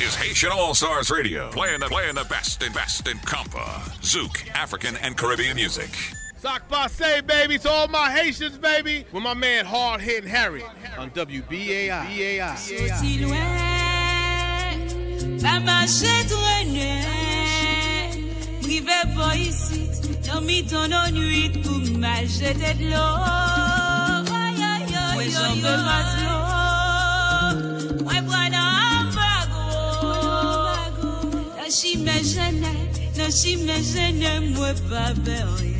is Haitian All Stars Radio, playing the playing the best and best in compa, zouk, African and Caribbean music. Sock Passe, baby, to all my Haitians, baby, with my man Hard Hitting Harry on WBAI. La chimie gêne, la chimie gêne, moi pas.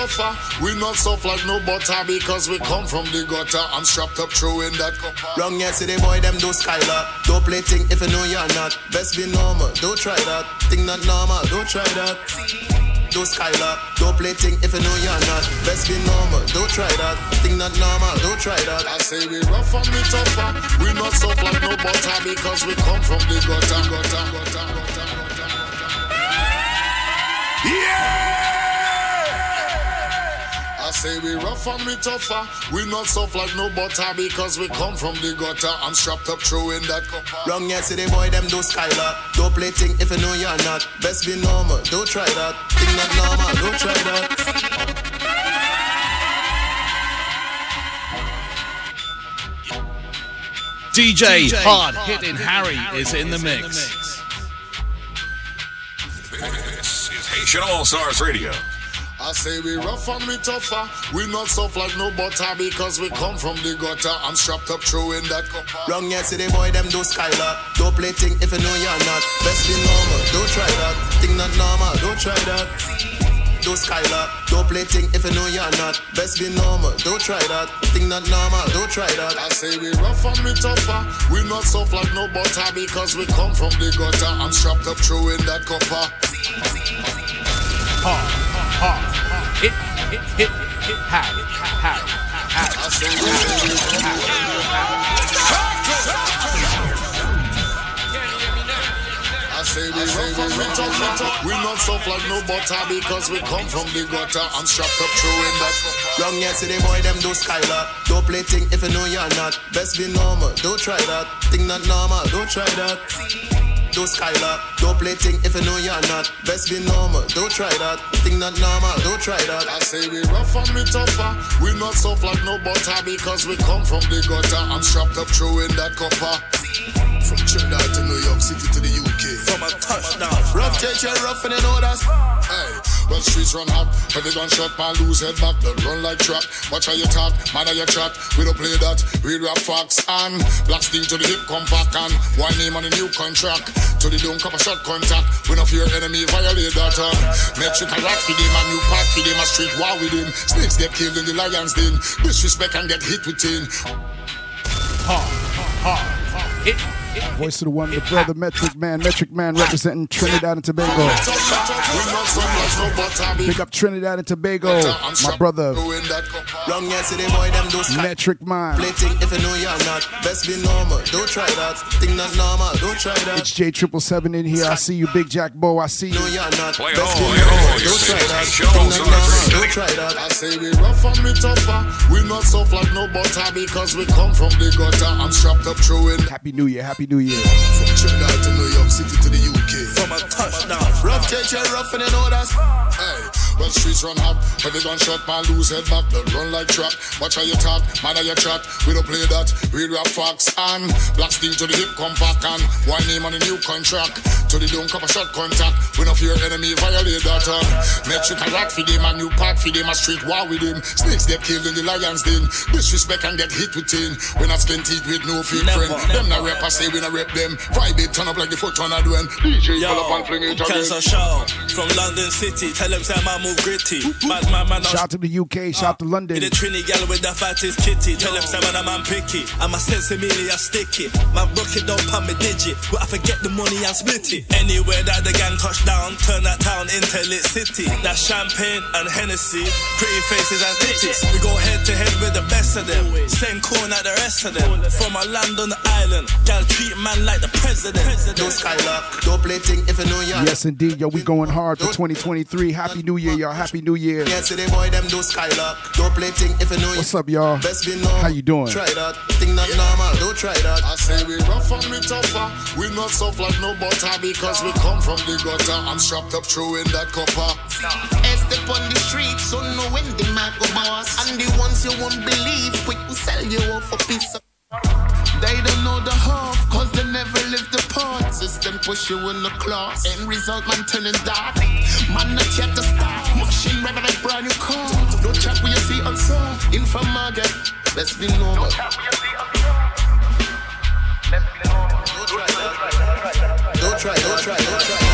And we not soft like no butter because we come from the gutter I'm strapped up true in that copper. Wrong yesterday, boy, them do skylar. Don't play thing if you know you're not. Best be normal, don't try that. Thing not normal, don't try that. Do skylar. Don't play thing if you know you're not. Best be normal, don't try that. Thing not normal, don't try that. I say we rough and we tougher. We not soft like no butter because we come from the gutter, gutter, gutter, say we rough and we tougher. We not soft like no butter because we come from the gutter and strapped up true in that copper. Wrong yesterday, boy, them do skylar. Don't play thing if you know you're not. Best be normal, don't try that. Thing not normal, don't try that. DJ Hard Hitting Harry is in the mix. This is Haitian All Stars Radio. I say we rough and we tougher. We not soft like no butter because we come from the gutter and strapped up true in that copper. Wrong yesterday, boy, them do skylar. Don't play thing if you know you're not. Best be normal, don't try that. Thing not normal, don't try that. Do skylar. Don't play thing if you know you're not. Best be normal, don't try that. Thing not normal, don't try that. I say we rough and we tougher. We not soft like no butter because we come from the gutter and strapped up true in that copper. Hard, hard, I say we, tougher. We not soft like no butter because we come from the gutter and strapped up true in that. Wrong yesterday, boy, them do skylar. Don't play thing if you know you're not. Best be normal, don't try that. Thing not normal, don't try that. Do skylar. Don't play thing if you know you're not. Best be normal, don't try that. Thing not normal, don't try that. I say we rough and we tougher. We not soft like no butter because we come from the gutter I'm strapped up throwing that copper. From Trinidad to New York City to the UK. From a touchdown. Rough church, you're rough and you know that. Hey, when streets run hot, heavy gunshot, man lose head back, don't run like trap. Watch how you talk, man how you chat. We don't play that, we rap facts and black steel to the hip come back and one name on the new contract. To the don't cup a shot contact. We no fear enemy violate that uh. Metric a rock for them and new pack for them a street war with him. Snakes get killed in the lions den. Disrespect and get hit with hard, hard, hit, hit, Voice of the one, the brother, Metric Man, Metric Man representing Trinidad and Tobago. No Big up Trinidad and Tobago, my brother. Metric Man. Play if you know you're not. Best be normal, don't try that. Thing not normal, don't try that. It's J Triple Seven in here. I see you, Big Jack Bo. I see you. you're not. Play Best be play try saying that. Haitian not normal, don't try that. I say we rough and we tougher. We not soft like no butter because we come from the gutter and strapped up true in. Happy New Year, Happy New Year. From Trinidad to New York City to the UK. From a touchdown. Rough church, you're rough and you know that. Hey, when streets run hot, heavy gunshot, man lose head back, don't run like trap. Watch how you talk, man how you chat. We don't play that, we rap facts and black steel to the hip come back and one name on the new contract. To the don't cup a shot contact. We no fear enemy violate that. Uh. Metric a rock for them, a new pack for them, a street war with them. Snakes get killed in the lions den. Disrespect and get hit with tin. We not skin teeth with no fake friend. Them not rap, I say we not rap them. Vibe turn up like the foot on a doing. DJ pull up and fling it again. Cancer show from London City. Tell them say I move gritty. Man, man, man, Shout out to the UK, shout out to London. in the Trini gal with the fattest kitty. Tell them say man, I'm man picky. I'm a sense of meaning, I stick it. Man, broke don't pump me digit. But I forget the money and split it. Anywhere that the gang touch down, turn that town into lit city. That's champagne and Hennessy, pretty faces and titties. We go head to head with the best of them. Same corn at the rest of them. From a land on the island, gal treat man like the president. Do skylar. Don't play thing if you know you're. Yes, indeed, yo, we going hard for 2023. Happy New Year, y'all. Happy New Year. Yesterday, boy, them do skylar. Don't play thing if you know What's you're up, y'all? Best be normal. How you doing? Try that. Thing not normal, don't try that. I say we rough and we tougher. We not soft like no butter because we come from the gutter and strapped up true in that copper. Step on the street, so know when the mark go boss. And the ones you won't believe, quick to sell you off a piece of. Push you in the class. End result, man turning dark. Man, not yet to start. Machine rev like brand new car. Don't chat when you see outside. Uh, in from market, uh, let's be normal. Don't try, don't try, don't try, don't try.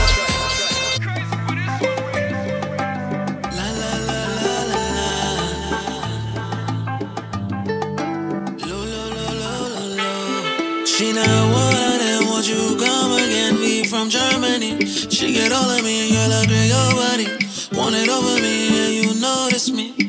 She get all of me, and girl, I your body. Want it over me, and you notice me.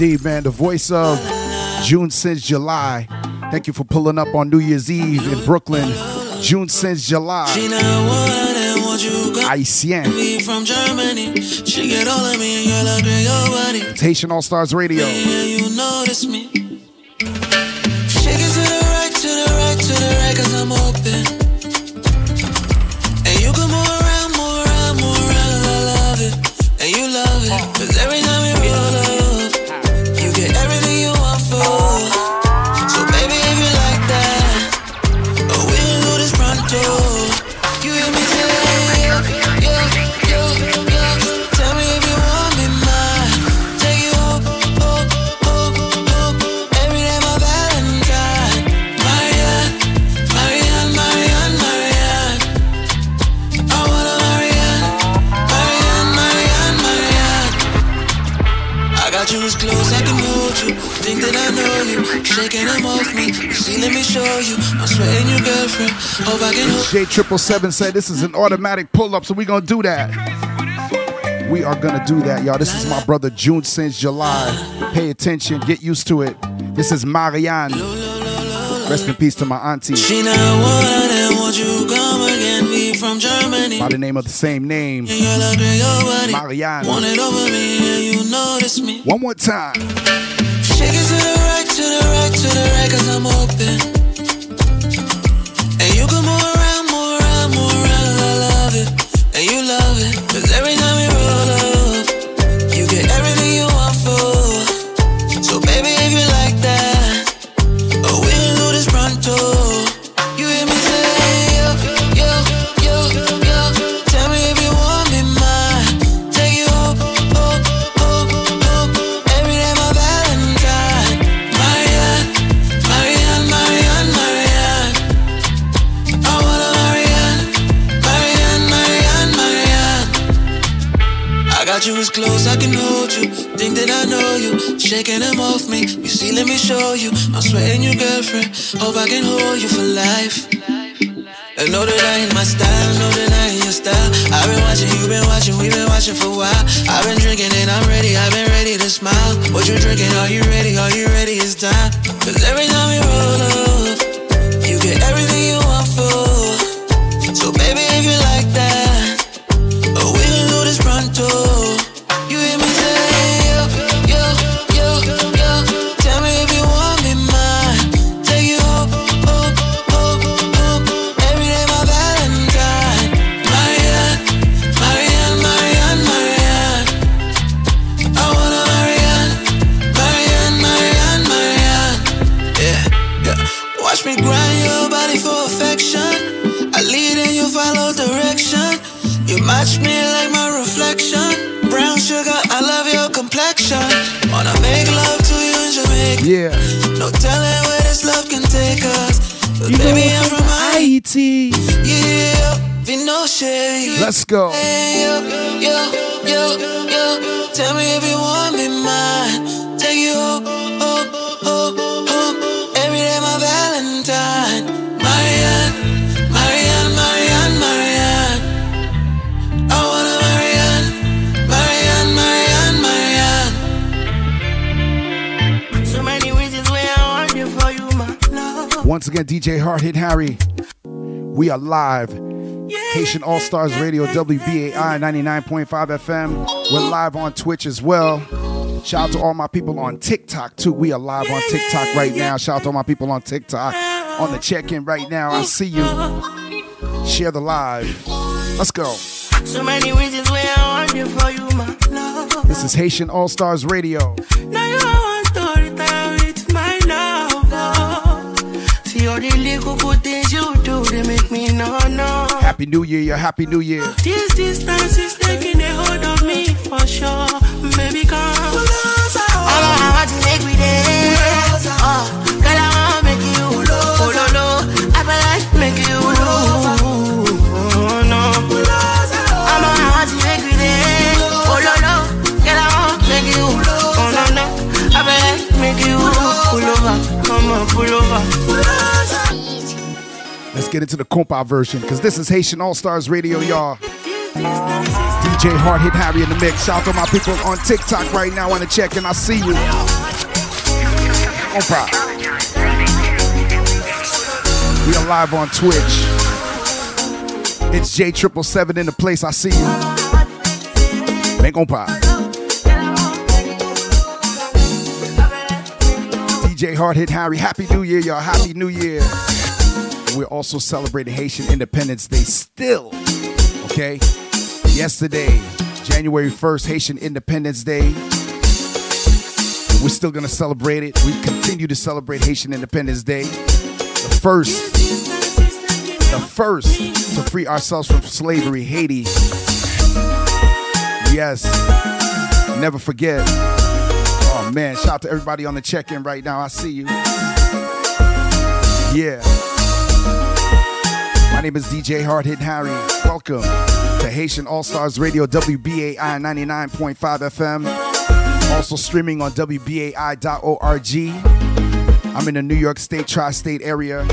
Indeed, man. The voice of June since July. Thank you for pulling up on New Year's Eve in Brooklyn. June since July. She not want her, then won't you come? Haitian. From Germany. She get all of me, and girl, I your body. Haitian All Stars Radio. Yeah, you notice me. J Triple Seven said this is an automatic pull up, so we're gonna do that. We are gonna do that, y'all. This is my brother June since July. Pay attention, get used to it. This is Marianne. Rest in peace to my auntie. She not want her, then won't you come again? Me from Germany. By the name of the same name. And girl, I agree your body. Marianne. Want it over me, and you notice me. One more time. Shake it to the right, to the right, to the right, cause I'm open. And you can move around, move around, move around, I love it. And you love it, cause every time we roll up, you get everything Shaking them off me. You see, let me show you. I'm sweating your girlfriend. Hope I can hold you for life. And know that I ain't my style, know that I ain't your style. I've been watching, you've been watching, we've been watching for a while. I've been drinking and I'm ready, I've been ready to smile. What you drinking? Are you ready? Are you ready? It's time. Cause every time we roll up, go. Hey, yo, yo, yo, yo. Tell me if you want me mine. Take you up, up, up, up. Every day my Valentine. Marianne, Marianne, Marianne, Marianne. I wanna Marianne, Marianne, Marianne, Marianne. So many reasons why I want you for you, my love. Once again, DJ Hard Hit Harry. We are live. Haitian All Stars Radio, WBAI 99.5 FM. We're live on Twitch as well. Shout out to all my people on TikTok too. We are live on TikTok right now. Shout out to all my people on TikTok on the check in right now. I see you. Share the live. Let's go. So many reasons why I want it for you, my love. This is Haitian All Stars Radio. See all the little good things you do, they make me no no. Happy New Year, your Happy New Year. This distance is taking a hold of me for sure. Baby, come. All I want to make me there. Oh, girl, I want to make you. Oh, no, no. I feel like oh, make you. Oh, no. I'm I want to make me there. Oh, no, no. Girl, I want to make you. Oh, no, no. I feel like make you. Pull over. Pull over. Let's get into the compa version because this is Haitian All Stars Radio, y'all. DJ Hard Hit Harry in the mix. Shout out to my people on TikTok right now on the check, and I see you. Compa. We are live on Twitch. It's J Triple Seven in the place. I see you. Make on compa. DJ Hard Hit Harry. Happy New Year, y'all. Happy New Year. We're also celebrating Haitian Independence Day still. Okay? Yesterday, January 1st, Haitian Independence Day. We're still gonna celebrate it. We continue to celebrate Haitian Independence Day. The first, the first to free ourselves from slavery, Haiti. Yes. Never forget. Oh man, shout out to everybody on the check-in right now. I see you. Yeah. My name is DJ Hard Hit Harry. Welcome to Haitian All Stars Radio, WBAI 99.5 FM. Also streaming on WBAI.org. I'm in the New York State tri state area.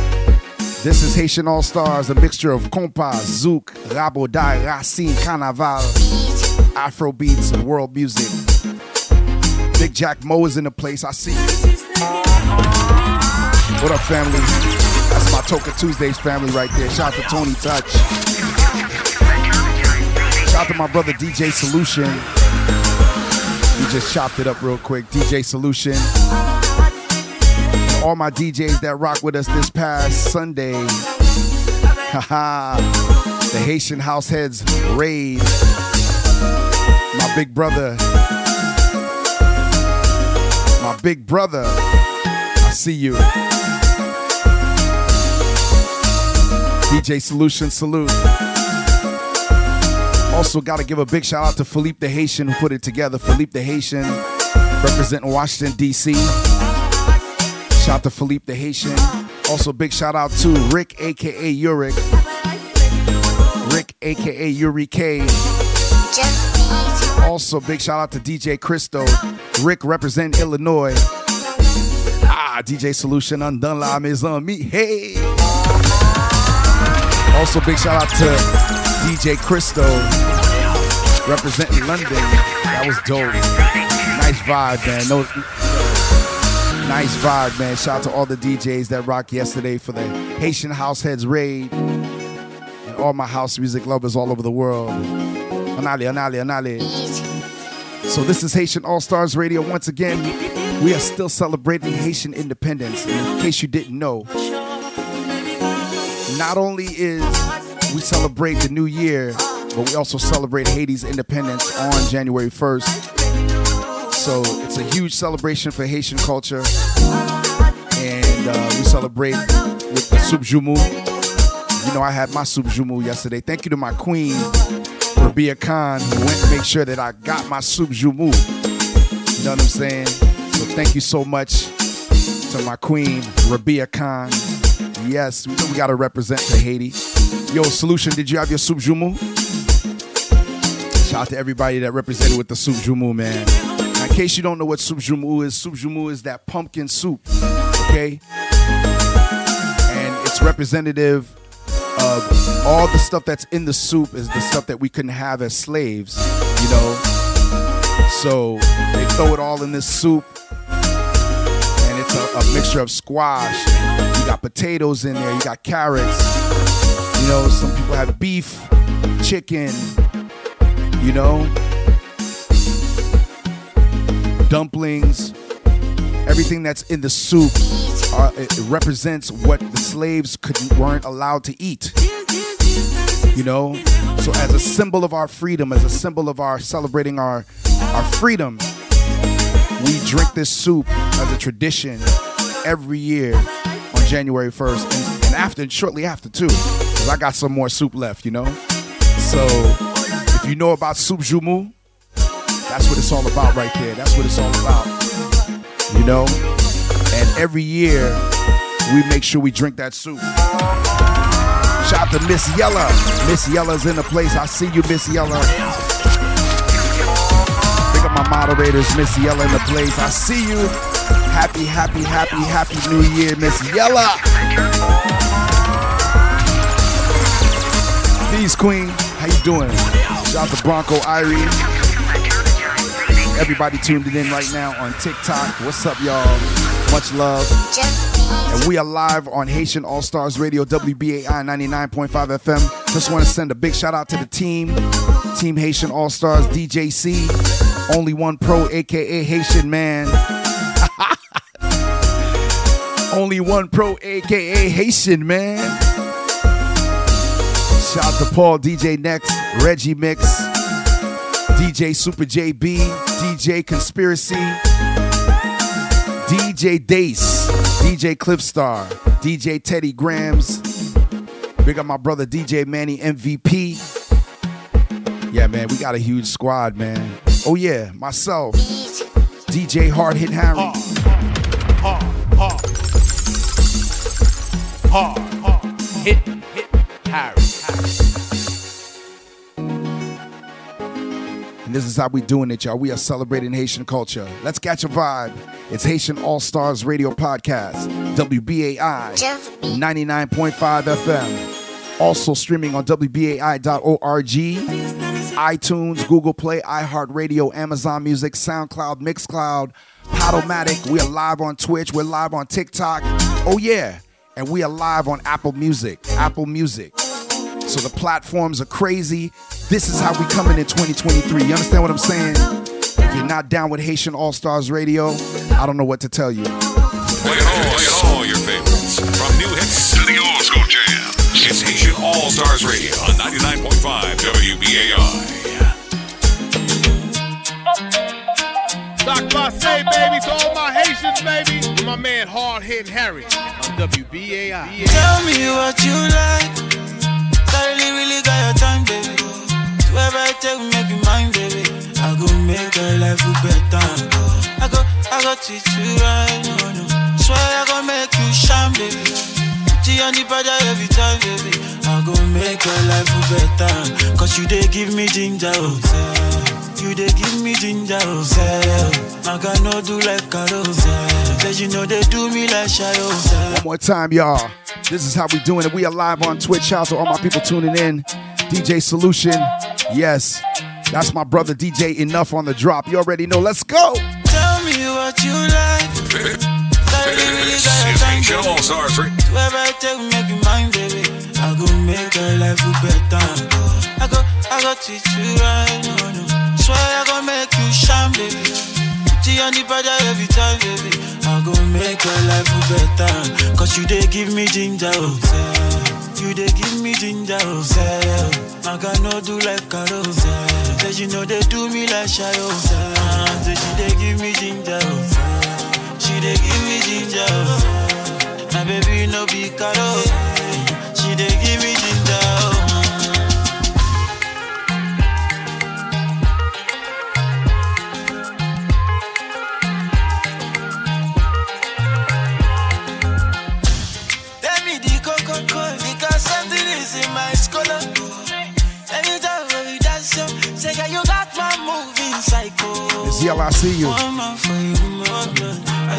This is Haitian All Stars, a mixture of compas, zouk, raboday, racine, carnaval, Afro beats, and world music. Big Jack Mo is in the place. I see you. What up, family? That's my Token Tuesdays family right there. Shout out to Tony Touch. Shout out to my brother DJ Solution. We just chopped it up real quick. DJ Solution. All my DJs that rock with us this past Sunday. Haha. the Haitian House Heads raid. My big brother. My big brother. I see you. DJ Solution Salute. Also, got to give a big shout out to Philippe the Haitian who put it together. Philippe the Haitian representing Washington, D.C. Shout out to Philippe the Haitian. Also, big shout out to Rick, aka Uric. Rick, aka Yuri K. Also, big shout out to DJ Christo. Rick representing Illinois. Ah, DJ Solution undone la maison me. Hey. Also, big shout out to DJ Christo representing London. That was dope. Nice vibe, man. No, nice vibe, man. Shout out to all the DJs that rocked yesterday for the Haitian House Heads raid and all my house music lovers all over the world. Anali, anali, anali. So this is Haitian All Stars Radio. Once again, we are still celebrating Haitian independence. In case you didn't know, not only is we celebrate the new year, but we also celebrate Haiti's independence on January 1st. So it's a huge celebration for Haitian culture. And uh, we celebrate with the soup joumou. You know, I had my soup joumou yesterday. Thank you to my queen, Rabia Khan, who went to make sure that I got my soup joumou. You know what I'm saying? So thank you so much to my queen, Rabia Khan. Yes, we gotta represent to Haiti. Yo, Solution, did you have your soup joumou? Shout out to everybody that represented with the soup joumou, man. Now, in case you don't know what soup joumou is, soup joumou is that pumpkin soup, okay? And it's representative of all the stuff that's in the soup is the stuff that we couldn't have as slaves, you know? So they throw it all in this soup, and it's a, a mixture of squash. Got potatoes in there, you got carrots. You know, some people have beef, chicken, you know, dumplings, everything that's in the soup. Uh, it represents what the slaves couldn't weren't allowed to eat. You know? So as a symbol of our freedom, as a symbol of our celebrating our our freedom, we drink this soup as a tradition every year January 1st and, and after shortly after too. Cause I got some more soup left, you know? So if you know about soup joumou, that's what it's all about right there. That's what it's all about. You know? And every year we make sure we drink that soup. Shout out to Miss Yella. Miss Yella's in the place. I see you, Miss Yella. Pick up my moderators, Miss Yella in the place. I see you. Happy, happy, happy, happy New Year, Miss Yella. Peace, Queen. How you doing? Shout out to Bronco Irie. Everybody tuned in right now on TikTok. What's up, y'all? Much love. And we are live on Haitian All Stars Radio, WBAI 99.5 FM. Just want to send a big shout out to the team, Team Haitian All Stars, DJC, Only One Pro, aka Haitian Man. Only One Pro, aka Haitian Man. Shout out to Paul, DJ Next, Reggie Mix, DJ Super JB, DJ Conspiracy, DJ Dace, DJ Cliffstar, DJ Teddy Grams. Big up my brother DJ Manny MVP. Yeah, man, we got a huge squad, man. Oh yeah, myself, DJ Hard Hit Harry. Hard, hard. Hit, hit, Harry. And this is how we doing it, y'all. We are celebrating Haitian culture. Let's catch a vibe. It's Haitian All Stars Radio Podcast, WBAI 99.5 FM. Also streaming on WBAI.org, iTunes, Google Play, iHeartRadio, Amazon Music, SoundCloud, Mixcloud, Podomatic. We are live on Twitch. We're live on TikTok. Oh, yeah. And we are live on Apple Music. Apple Music. So the platforms are crazy. This is how we coming in 2023. You understand what I'm saying? If you're not down with Haitian All Stars Radio, I don't know what to tell you. Play all, play all your favorites. From new hits to the old school jam. It's Haitian All Stars Radio on 99.5 WBAI. Doc Marseille, baby, to all my Haitians, baby. With my man Hard Hitting Harry on WBAI. Tell me what you like. I really, got your time, baby. Do ever take make you mine, baby. I go make your life better. I go, I go teach you right, no, no. Swear I go make you shine, baby. You on the body every time, baby. I go make your life better. Cause you they give me ginger, oh. You they give me ginger, oh, say. I got no do like Carol, say. Say you know they do me like Shayo, say. One more time, y'all. This is how we doing it. We are live on Twitch. Shout out to all my people tuning in. DJ Solution. Yes. That's my brother DJ Enough on the drop. You already know. Let's go. Tell me what you like. I really, really got your It's time, Haitian baby. All Stars Radio. Whoever I take, make you mine, baby. I go make your life better. I go, I go teach you right, no, no. Swear I go make you shine, baby. Put on the body every time, baby. I go make your life better. Cause you they give me ginger, oh. You they give me ginger, oh. I no do like Carol, say. Say you know they do me like say. Ah, Say she they give me ginger, oh. She they give me ginger, oh. My baby no be Carol. Yell, I see you. I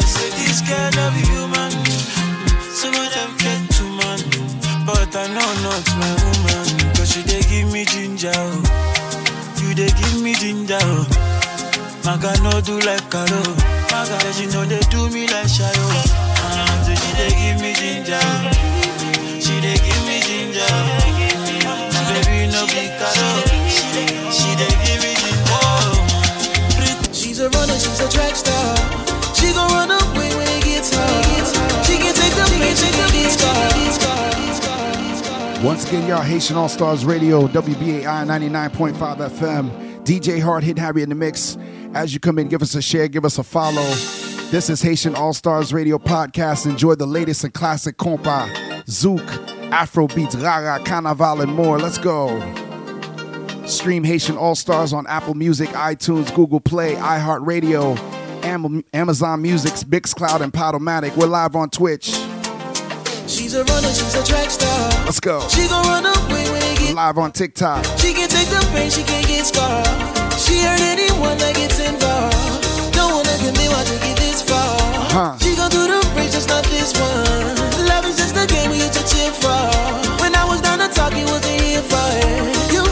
say this no be human. Some of them get too man, but I know not my woman. Cause she dey give me ginger, oh. you dey give me ginger. oh. Maga no do like Karo. Maga say she know they do me like Shayo. Ah, so she dey give me ginger. oh. She dey give me ginger. Track star. She gon' run away when it gets hard. She can take the she can be scarred. Once again, y'all, Haitian All Stars Radio, WBAI 99.5 FM. DJ Hard Hit Harry in the mix. As you come in, give us a share, give us a follow. This is Haitian All Stars Radio Podcast. Enjoy the latest and classic compa, Zouk, Afrobeats, Rara, Carnaval, and more. Let's go. Stream Haitian All Stars on Apple Music, iTunes, Google Play, iHeartRadio, Am- Amazon Music, Mixcloud, and Podomatic. We're live on Twitch. She's a runner, she's a track star. Let's go. She gon' run away when it get. Live on TikTok. She can take the pain, she can get scarred. She hurt anyone that gets involved. Don't wanna why take it this far? Huh. She gon' do the race, just not this one. Love is just a game we used to cheer for. When I was down to talk, he wasn't here for it. You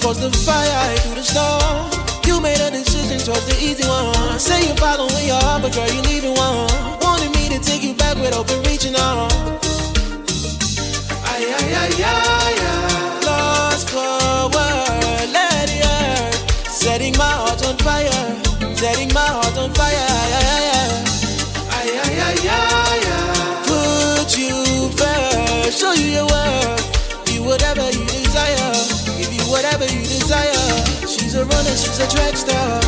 supposed to fire through the storm. You made a decision, chose the easy one. Say you're following your heart, but girl, you leaving one. Wanted me to take you back with open reaching on. Ay, ay, ay, ay, ay. Lost forward, let it hurt. Setting my heart on fire, setting my heart on fire. Ay. Ay, a runner, she's a track star.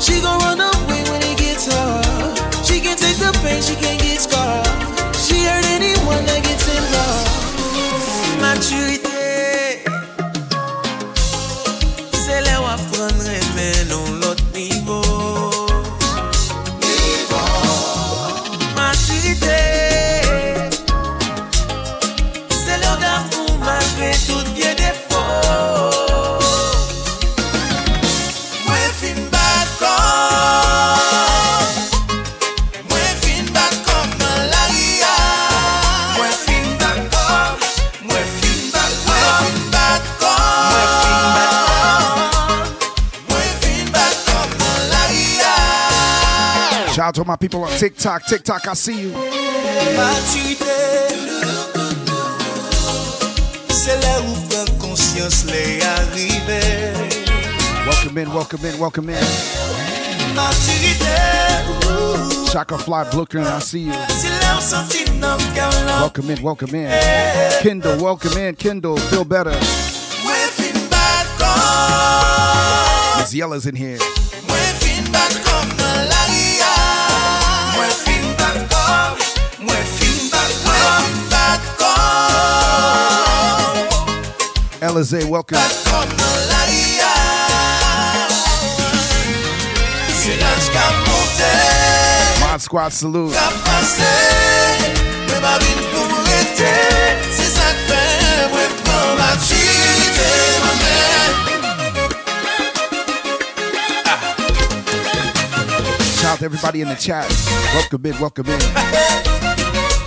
She gon' run away when it gets hard. She can take the pain, she can't get scarred. She hurt anyone that gets involved. Maturité, out to my people on TikTok. TikTok, I see you. Maturité, c'est là où prend conscience les arrivés. Welcome in, welcome in, welcome in. Shaka Fly Brooklyn, I see you. c'est là où sentir nos cœurs là. Welcome in, welcome in. Kendall, welcome in. Kendall, feel better. Miss Yella's in here. Prends ma maturité, ma mère. Shout out to everybody in the chat. Welcome in, welcome in.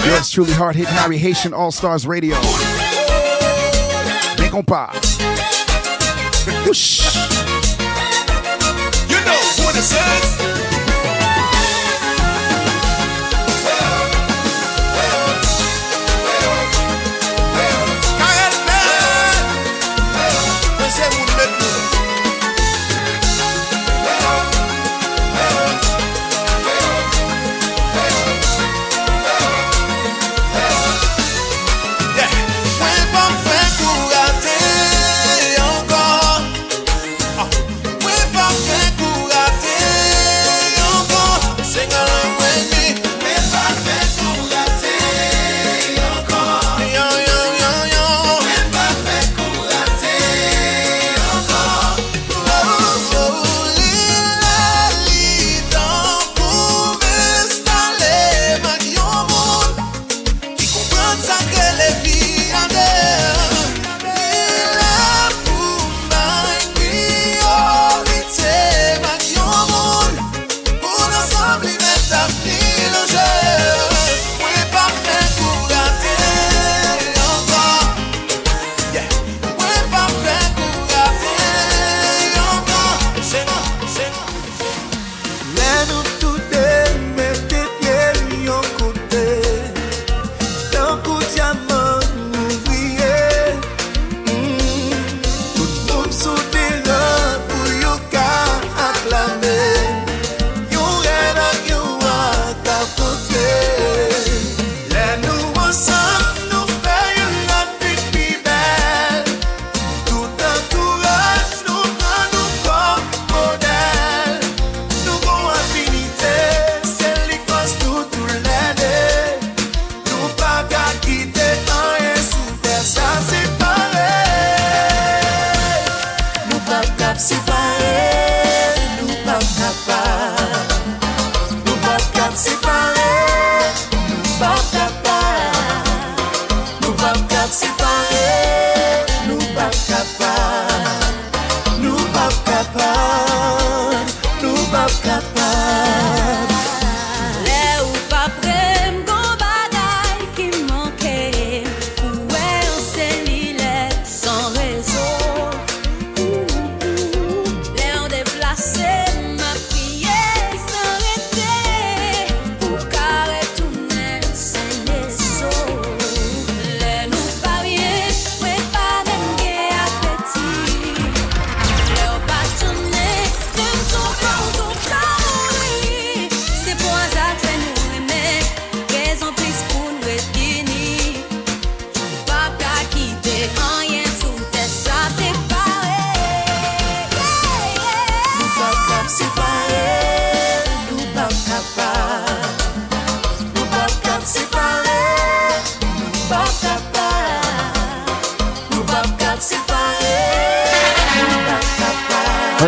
Yours truly, Hard Hit Harry, Haitian All Stars Radio. Mes compas. Whoosh. You know what it says.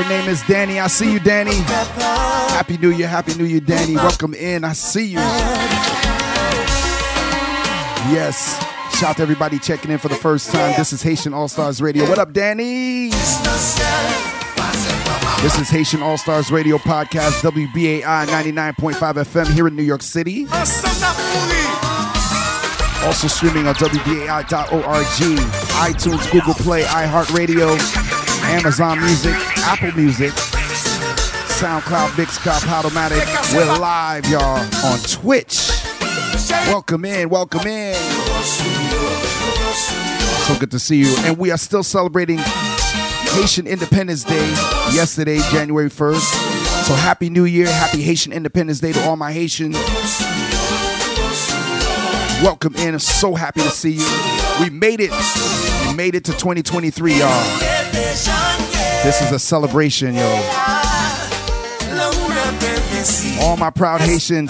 Her name is Danny. I see you, Danny. Happy New Year, Happy New Year, Danny. Welcome in. I see you. Yes. Shout out to everybody checking in for the first time. This is Haitian All Stars Radio. What up, Danny? This is Haitian All Stars Radio Podcast, WBAI 99.5 FM here in New York City. Also streaming on WBAI.org, iTunes, Google Play, iHeartRadio, Amazon Music, Apple Music, SoundCloud, Mixcloud, Podomatic. We're live, y'all, on Twitch. Welcome in, welcome in. So good to see you. And we are still celebrating Haitian Independence Day yesterday, January 1st. So happy New Year, happy Haitian Independence Day to all my Haitians. Welcome in. I'm so happy to see you. We made it. We made it to 2023, y'all. This is a celebration, yo. All my proud Haitians.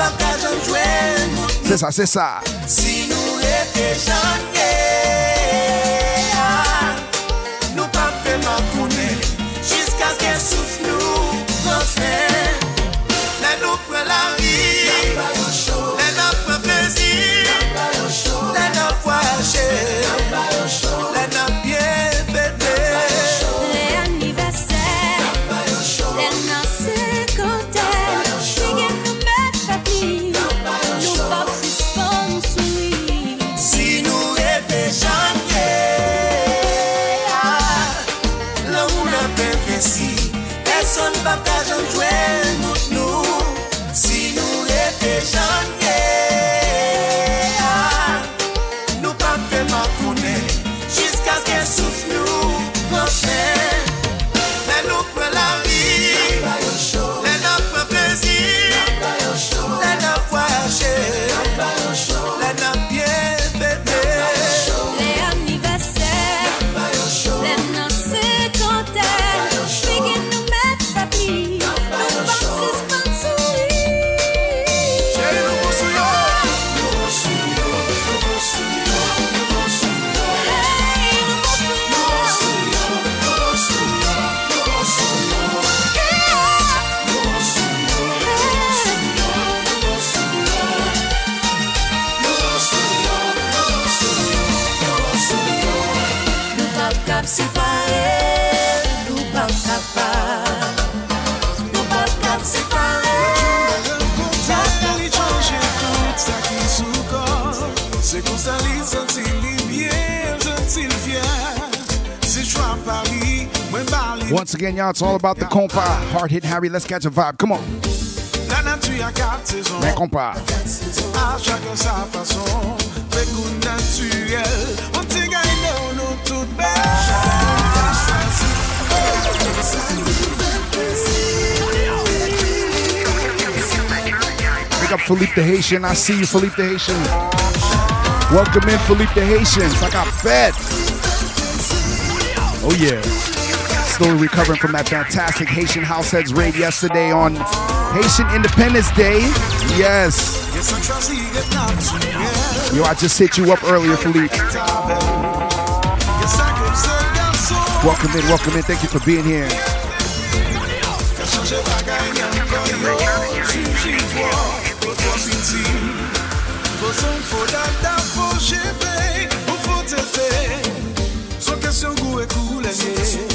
C'est ça, again, y'all, it's all about the compa. Hard hit Harry. Let's catch a vibe. Come on. La natu ya kat sezon Man compa. A chacun sa fason Fè kou On te gay nou nou tout Big up Philippe the Haitian. I see you, Philippe the Haitian. Welcome in, Philippe the Haitian. I got fed. Oh, yeah. Still recovering from that fantastic Haitian House Heads raid yesterday on Haitian Independence Day. Yes. Yo, I just hit you up earlier, Philippe. Welcome in, welcome in. Thank you for being here. E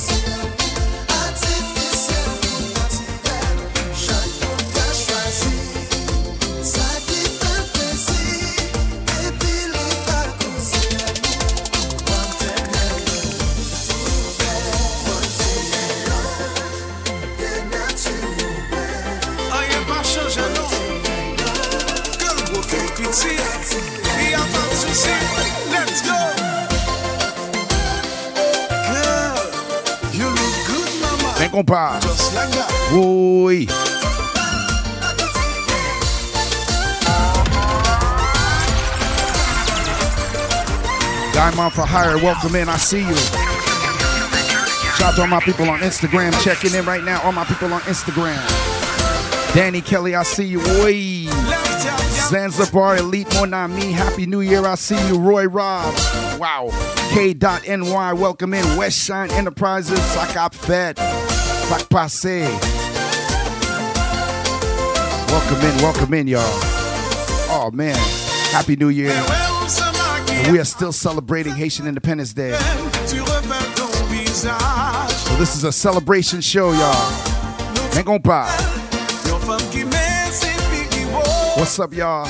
Diamond for Hire, welcome in. I see you. Shout out to all my people on Instagram checking in right now. All my people on Instagram. Danny Kelly, I see you. Oi. Zanzibar Elite Monami, Happy New Year. I see you. Roy Rob. Wow. K.NY, welcome in. West Shine Enterprises, Sakap Fed. Sak Passe. Welcome in, welcome in, y'all. Oh man. Happy New Year. And we are still celebrating Haitian Independence Day. So this is a celebration show, y'all. Ain't gonna vaut. What's up, y'all?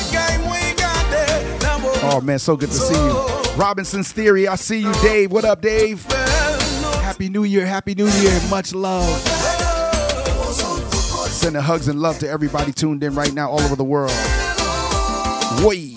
Oh man, so good to see you. Robinson's Theory, I see you, Dave. What up, Dave? Happy New Year, Happy New Year, much love. Sending hugs and love to everybody tuned in right now all over the world. Wait.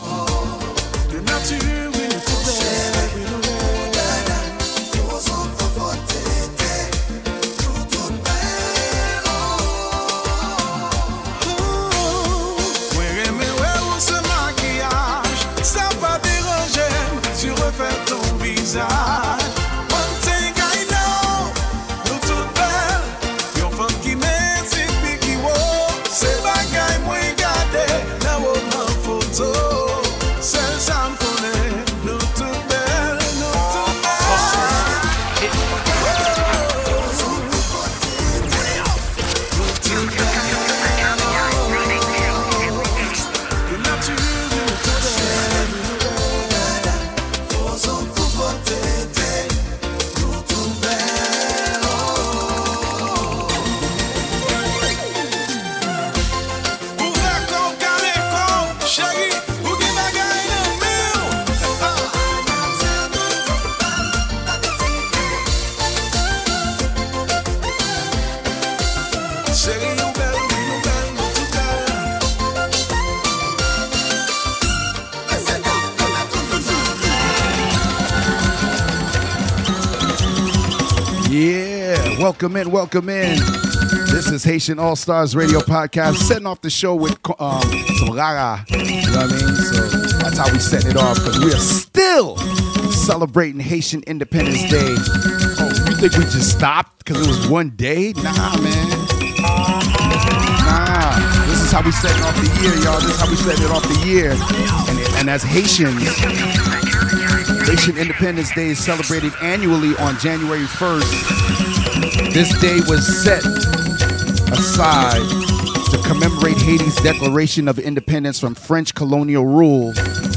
Welcome in. This is Haitian All Stars Radio Podcast, setting off the show with um, some rara. You know what I mean? So that's how we set it off because we are still celebrating Haitian Independence Day. Oh, you think we just stopped because it was one day? Nah, man. Nah. This is how we setting off the year, y'all. This is how we setting it off the year. And, and as Haitians, Haitian Independence Day is celebrated annually on January 1st. This day was set aside to commemorate Haiti's declaration of independence from French colonial rule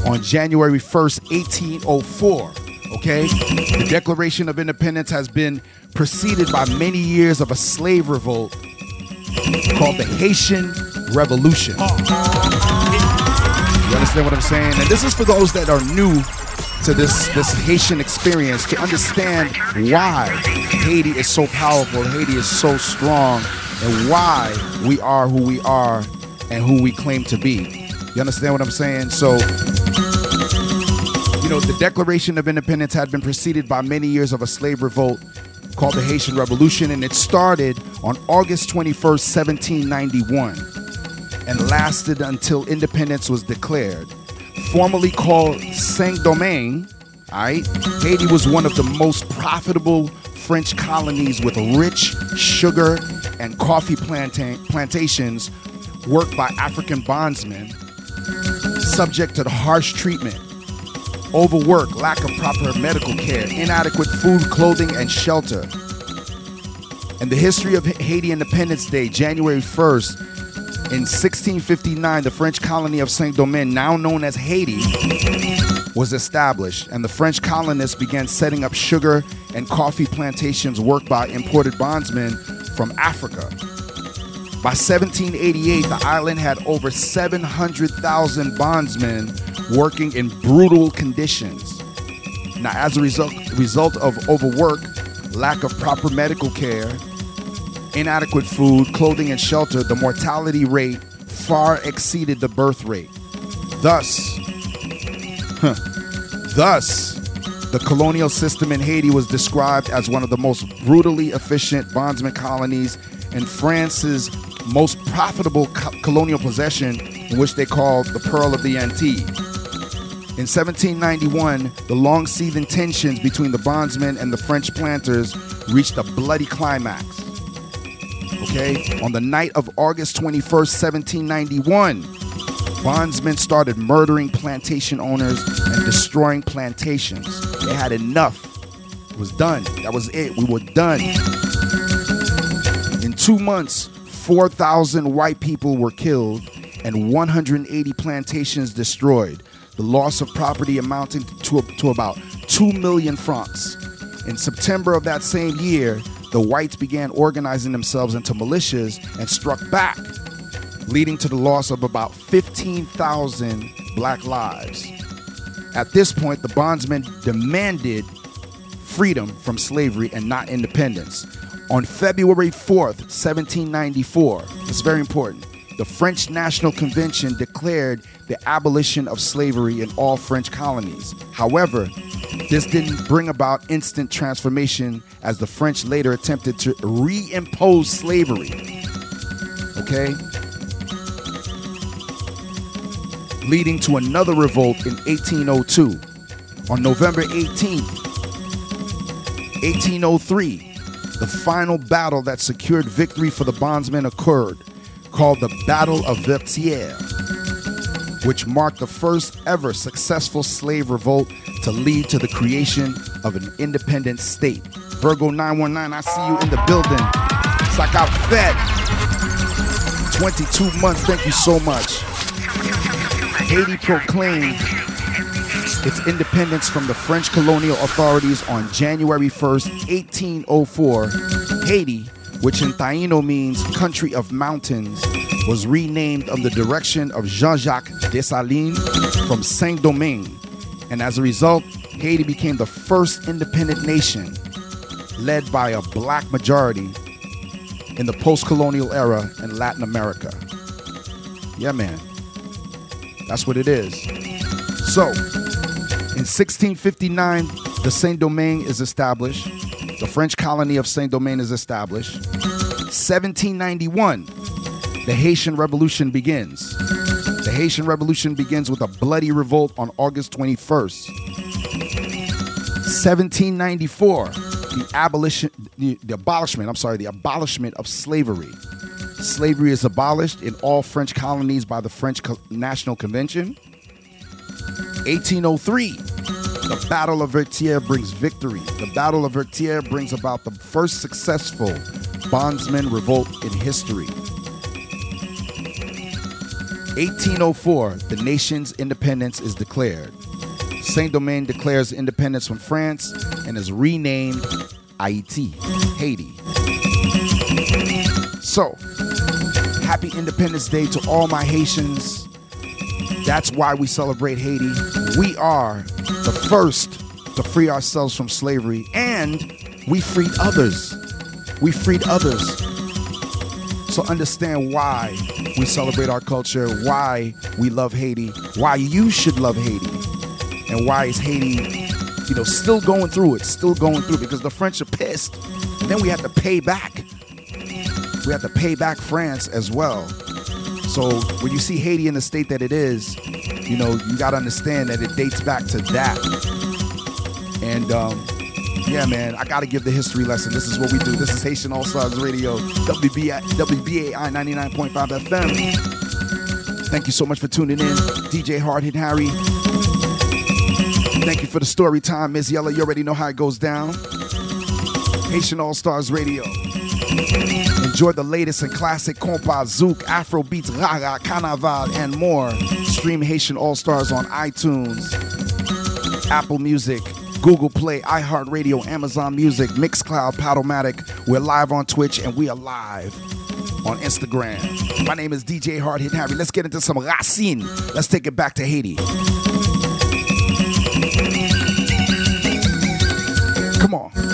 on January 1st, 1804. Okay? The Declaration of Independence has been preceded by many years of a slave revolt called the Haitian Revolution. You understand what I'm saying? And this is for those that are new to this this Haitian experience to understand why Haiti is so powerful, Haiti is so strong, and why we are who we are and who we claim to be. You understand what I'm saying? So you know, the Declaration of Independence had been preceded by many years of a slave revolt called the Haitian Revolution, and it started on August 21st, 1791, and lasted until independence was declared. Formerly called Saint Domingue, all right, Haiti was one of the most profitable French colonies with rich sugar and coffee planta- plantations worked by African bondsmen, subject to harsh treatment overwork, lack of proper medical care, inadequate food, clothing, and shelter. And the history of Haiti Independence Day, January 1st, in 1659, the French colony of Saint Domingue, now known as Haiti, was established, and the French colonists began setting up sugar and coffee plantations worked by imported bondsmen from Africa. By 1788, the island had over 700,000 bondsmen working in brutal conditions. Now, as a result, result of overwork, lack of proper medical care, inadequate food, clothing, and shelter, the mortality rate far exceeded the birth rate. Thus, huh, thus, The colonial system in Haiti was described as one of the most brutally efficient bondsman colonies and France's most profitable co- colonial possession, which they called the Pearl of the Antilles. In 1791, the long seething tensions between the bondsmen and the French planters reached a bloody climax. Okay? On the night of August 21st, 1791, bondsmen started murdering plantation owners and destroying plantations. They had enough. It was done. That was it. We were done. In two months, 4,000 white people were killed and 180 plantations destroyed. The loss of property amounting to, to about 2 million francs. In September of that same year, the whites began organizing themselves into militias and struck back, leading to the loss of about 15,000 black lives. At this point, the bondsmen demanded freedom from slavery and not independence. On February 4th, 1794, it's very important, the French National Convention declared the abolition of slavery in all French colonies. However, this didn't bring about instant transformation as the French later attempted to reimpose slavery. Okay? Leading to another revolt in 1802. On November 18, 1803, the final battle that secured victory for the bondsmen occurred, called the Battle of Vertières, which marked the first ever successful slave revolt to lead to the creation of an independent state. Virgo 919, I see you in the building. It's like I Fed. 22 months, thank you so much. Haiti proclaimed its independence from the French colonial authorities on January 1st, 1804. Haiti, which in Taino means country of mountains, was renamed under the direction of Jean Jacques Dessalines from Saint Domingue. And as a result, Haiti became the first independent nation led by a black majority in the post colonial era in Latin America. Yeah, man. That's what it is. So, in 1659, the Saint Domingue is established. The French colony of Saint Domingue is established. 1791, the Haitian Revolution begins. Haitian Revolution begins with a bloody revolt on August 21st. 1794, the abolition, the, the abolishment, I'm sorry, the abolishment of slavery. Slavery is abolished in all French colonies by the French Co- National Convention. 1803, the Battle of Vertières brings victory. The Battle of Vertières brings about the first successful bondsman revolt in history. 1804, the nation's independence is declared. Saint Domingue declares independence from France and is renamed Haiti, Haiti. So, happy Independence Day to all my Haitians. That's why we celebrate Haiti. We are the first to free ourselves from slavery and we freed others. We freed others. So understand why we celebrate our culture, why we love Haiti, why you should love Haiti, and why is Haiti, you know, still going through it, still going through because the French are pissed. And then we have to pay back. We have to pay back France as well. So when you see Haiti in the state that it is, you know, you got to understand that it dates back to that. And um, yeah, man, I got to give the history lesson. This is what we do. This is Haitian All Stars Radio, WBAI 99.5 FM. Thank you so much for tuning in. DJ Hard Hit Harry. Thank you for the story time, Miss Yella. You already know how it goes down. Haitian All Stars Radio. Enjoy the latest and classic compa, zouk, afro beats, raga, carnaval, and more. Stream Haitian All Stars on iTunes, Apple Music, Google Play, iHeartRadio, Amazon Music, Mixcloud, Podomatic. We're live on Twitch and we are live on Instagram. My name is DJ Hard Hit Harry. Let's get into some Racine. Let's take it back to Haiti. Come on.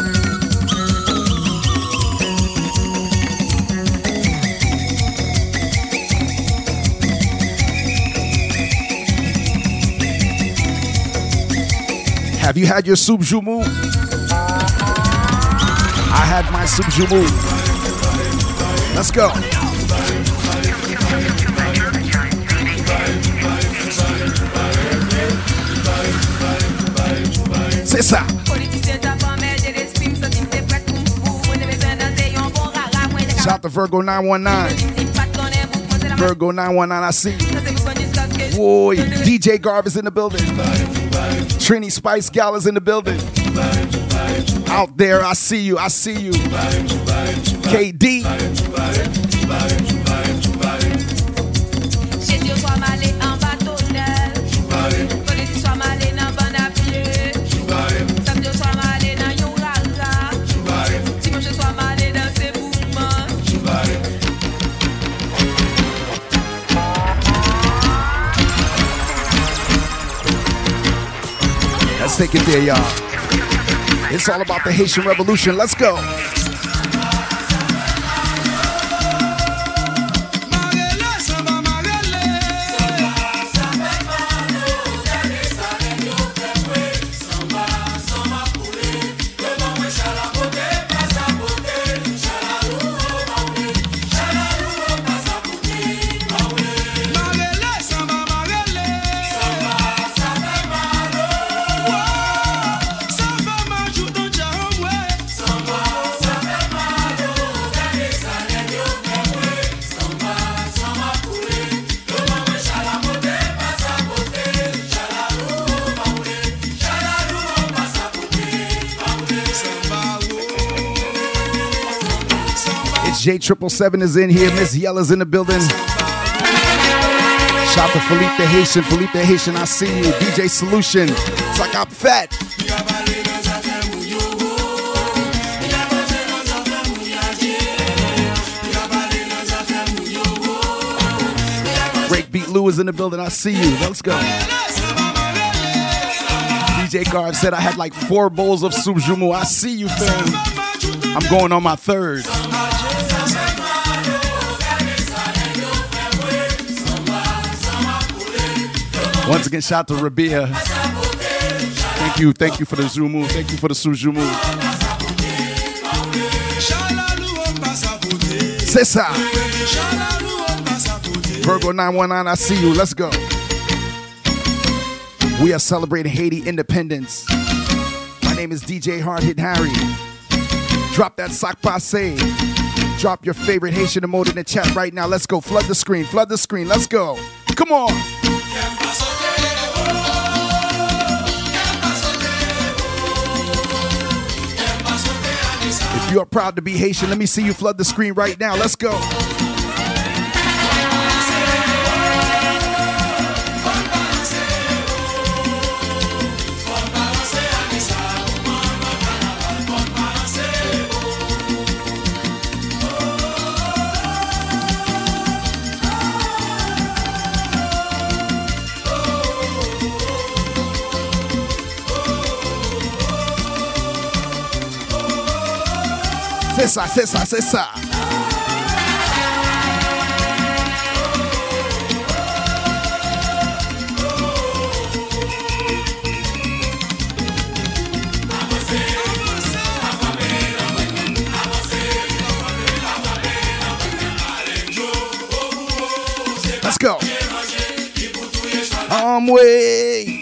Have you had your soup joumou? I had my soup joumou. Let's go. C'est ça. Shout to Virgo 919. Virgo 919, I see. Boy, DJ Garb is in the building. Trini Spice Gal is in the building. Out there, I see you. I see you. KD. Let's take it there, y'all. It's all about the Haitian Revolution. Let's go. Triple Seven is in here. Miss Yella's in the building. Shout to Philippe the Haitian. Philippe the Haitian, I see you. DJ Solution. It's like I'm fat. Breakbeat Lou is in the building. I see you. Let's go. DJ Guard said I had like four bowls of soup joumou. I see you, fam. I'm going on my third. Once again, shout out to Rabia. Thank you, thank you for the Joumou. Thank you for the Soup Joumou. C'est ça. Virgo 919, I see you. Let's go. We are celebrating Haiti independence. My name is DJ Hard Hit Harry. Drop that sock passe. Drop your favorite Haitian emote in the chat right now. Let's go. Flood the screen. Flood the screen. Let's go. Come on. If you are proud to be Haitian, let me see you flood the screen right now. Let's go. C'est ça, c'est ça, c'est ça. Let's go. Way.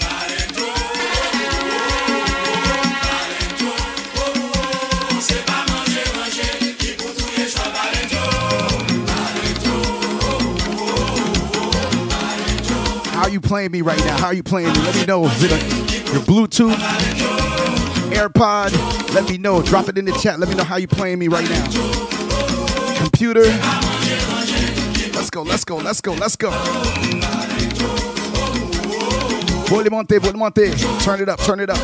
You playing me right now? How are you playing me? Let me know. Is it a, your Bluetooth, AirPod? Let me know. Drop it in the chat. Let me know how you playing me right now. Computer. Let's go. Let's go. Let's go. Let's go. Volley monte, volley monte. Turn it up. Turn it up.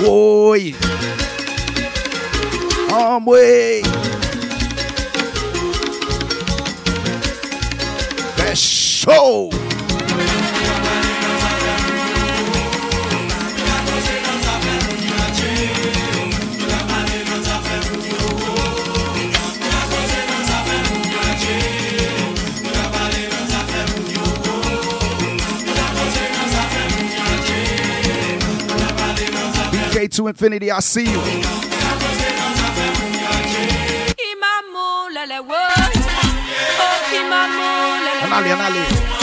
Boy. Um, show. To infinity, I see you. Imamu lele Anali, anali.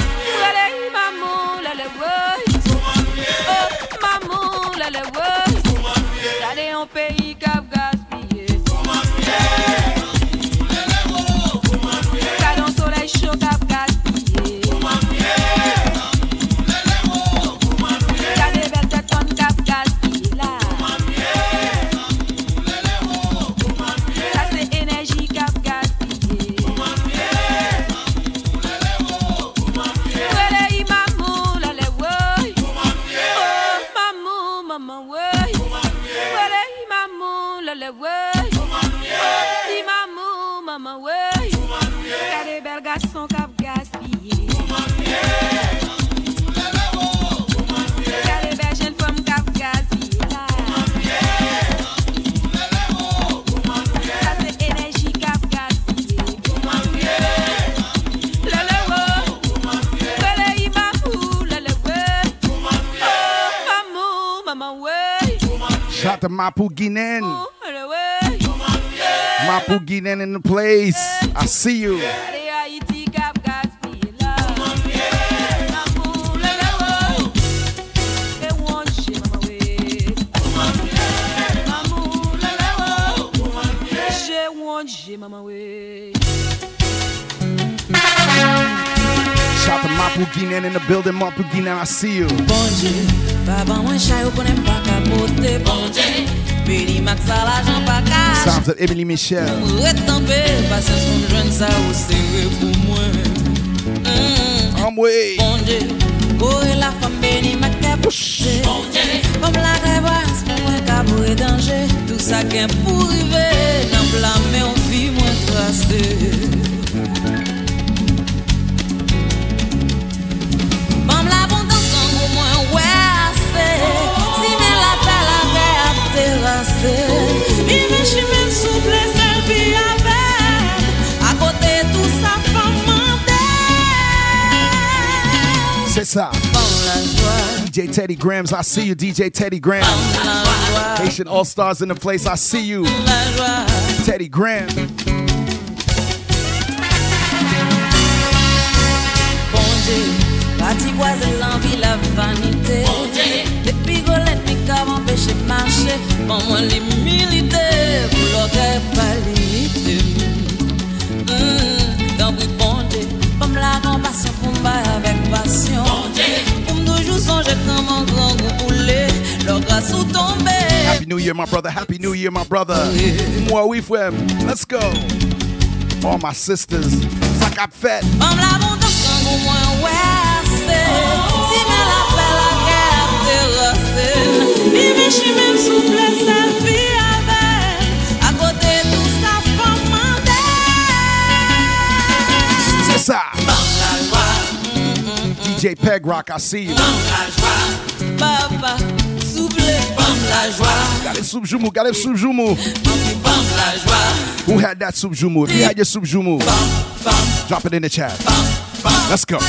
Mapu Guinen. Lele. Oh, Mapu in the place. I see you. Bouginen in the building, Mapu Bouginen, I see you. Bonje, baba mwen chay ou konen pa kapote Bonje, peri mak sa la jan pa kache Sounds of Emily Michelle. Mwen retanpe, pasyans mwen jwen sa ou sewe pou mwen Amwe Bonje, kore la fam beni mak kapote Bonje, mwen la revans mwen kabou e danje Tout sa ken pou rive, nan blame ou fi mwen trase Il me chie même souple selfie avec À côté tout ça femme C'est ça. DJ Teddy Grams, I see you. DJ Teddy Grams. Haitian All Stars in the place. I see you. Teddy Grams. Bon Dieu, parti voisin l'envie, la vanité Depuis Year, my brother. Happy New Year, my brother. Moi, oui, frère. Let's go. All my sisters. Sakap Fett. Comme la montagne sans goût moins ouais Si mais la belle la guerre terrassée Il me chie même souple selfie avec À côté tout ça C'est ça. DJ Peg Rock, I see you. Papa, souple, bam la joie Got it, Soup Joumou. Got it, Soup Joumou. Bam la joie Who had that Soup Joumou? If you had your Soup Joumou, drop it in the chat. Let's go.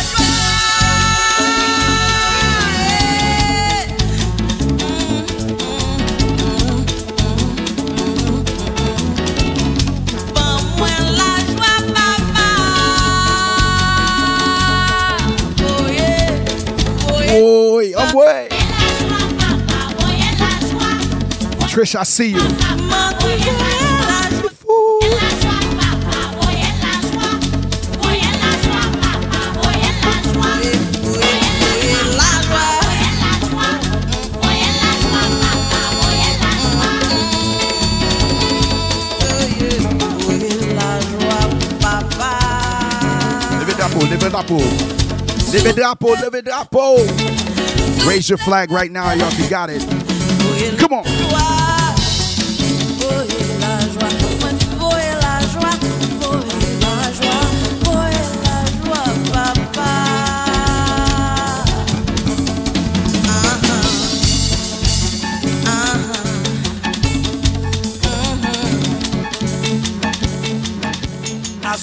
La joie papa Oh yeah, oh, oh, Trish, I see you. Live it it drapeau. Oh, live it oh. live it drapeau. Oh, Raise your flag right now, y'all. If you got it. Come on.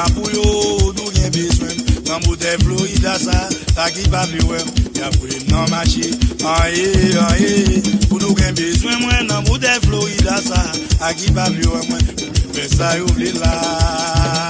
ma pou yo nou gen beswen Nan bote Florida sa, ta ki pa pli wèm Ya pou yon nan machi, anye, anye. Pou nou gen beswen mwen nan bote Florida sa, ta ki pa pli wèm Mwen. Sa yo vle la.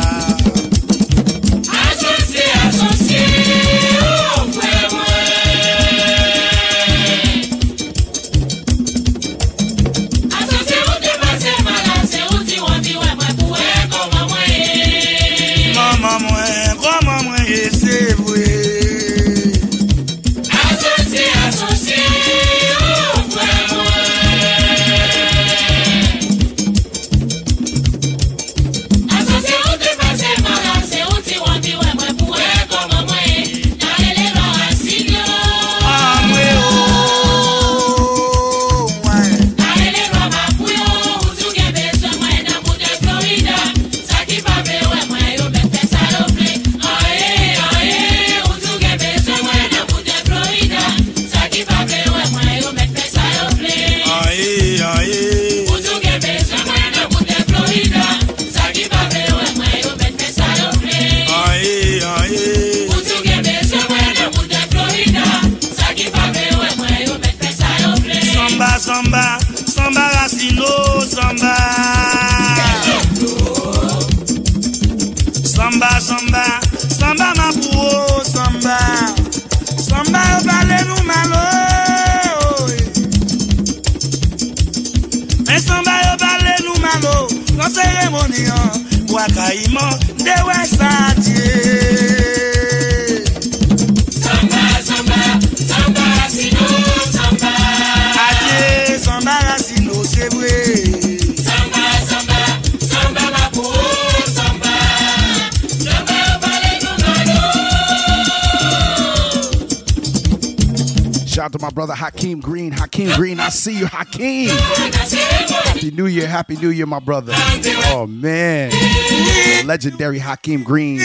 Hakim Green, I see you, Hakim. Happy New Year, Happy New Year, my brother. Oh man, the legendary Hakim Green.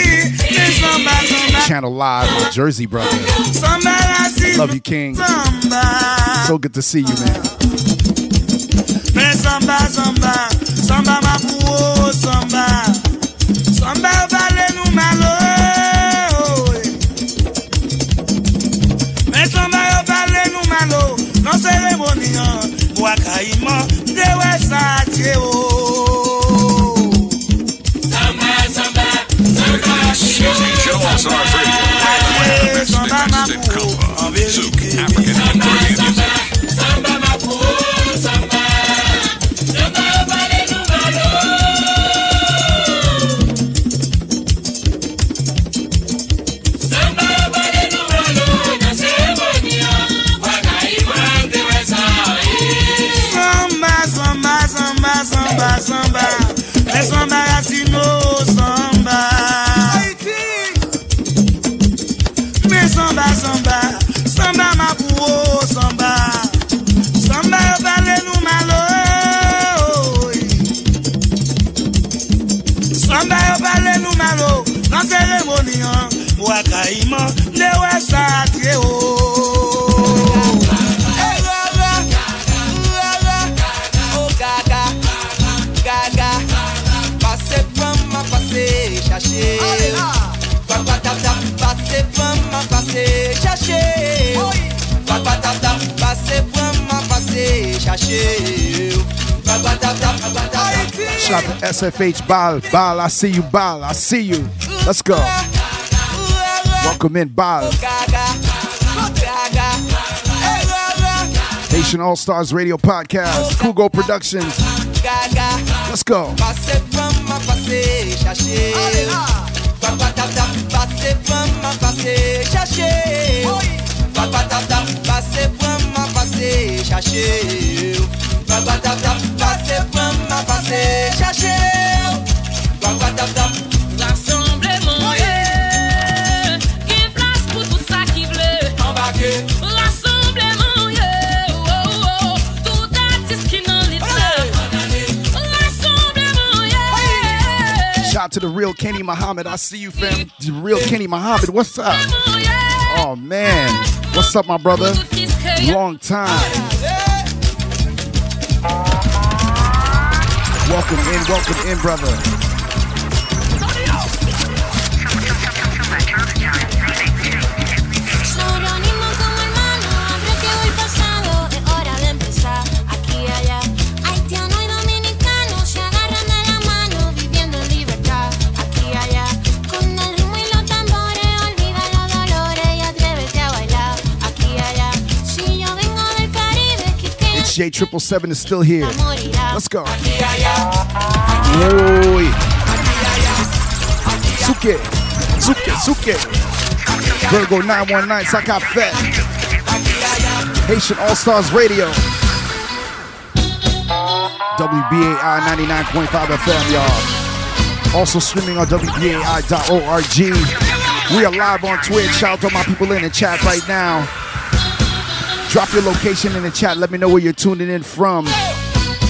Channel Live, my Jersey brother. Love you, King. So good to see you, man. Of Zouk, African, and Caribbean Shout out to SFH Bal Bal, I see you Bal, I see you. Let's go. Welcome in Bal. Nation All Stars Radio Podcast Kugo Productions. Let's go. m'a passé chercher. Papa tap tap passé m'a passé chercher. Papa tap tap passé m'a passé chercher. Papa tap tap passé m'a passé chercher. Papa tap tap to the real Kenny Muhammad. I see you, fam. The real Kenny Muhammad. What's up? Oh, man. What's up, my brother? Long time. Welcome in, welcome in, brother. J Triple Seven is still here. Let's go. Aquí y allá, Oi. Suke. Suke, Suke. Virgo 919, Saka Fett. Haitian All Stars Radio. WBAI 99.5 FM, y'all. Also streaming on WBAI.org. We are live on Twitch. Shout out to my people in the chat right now. Drop your location in the chat. Let me know where you're tuning in from.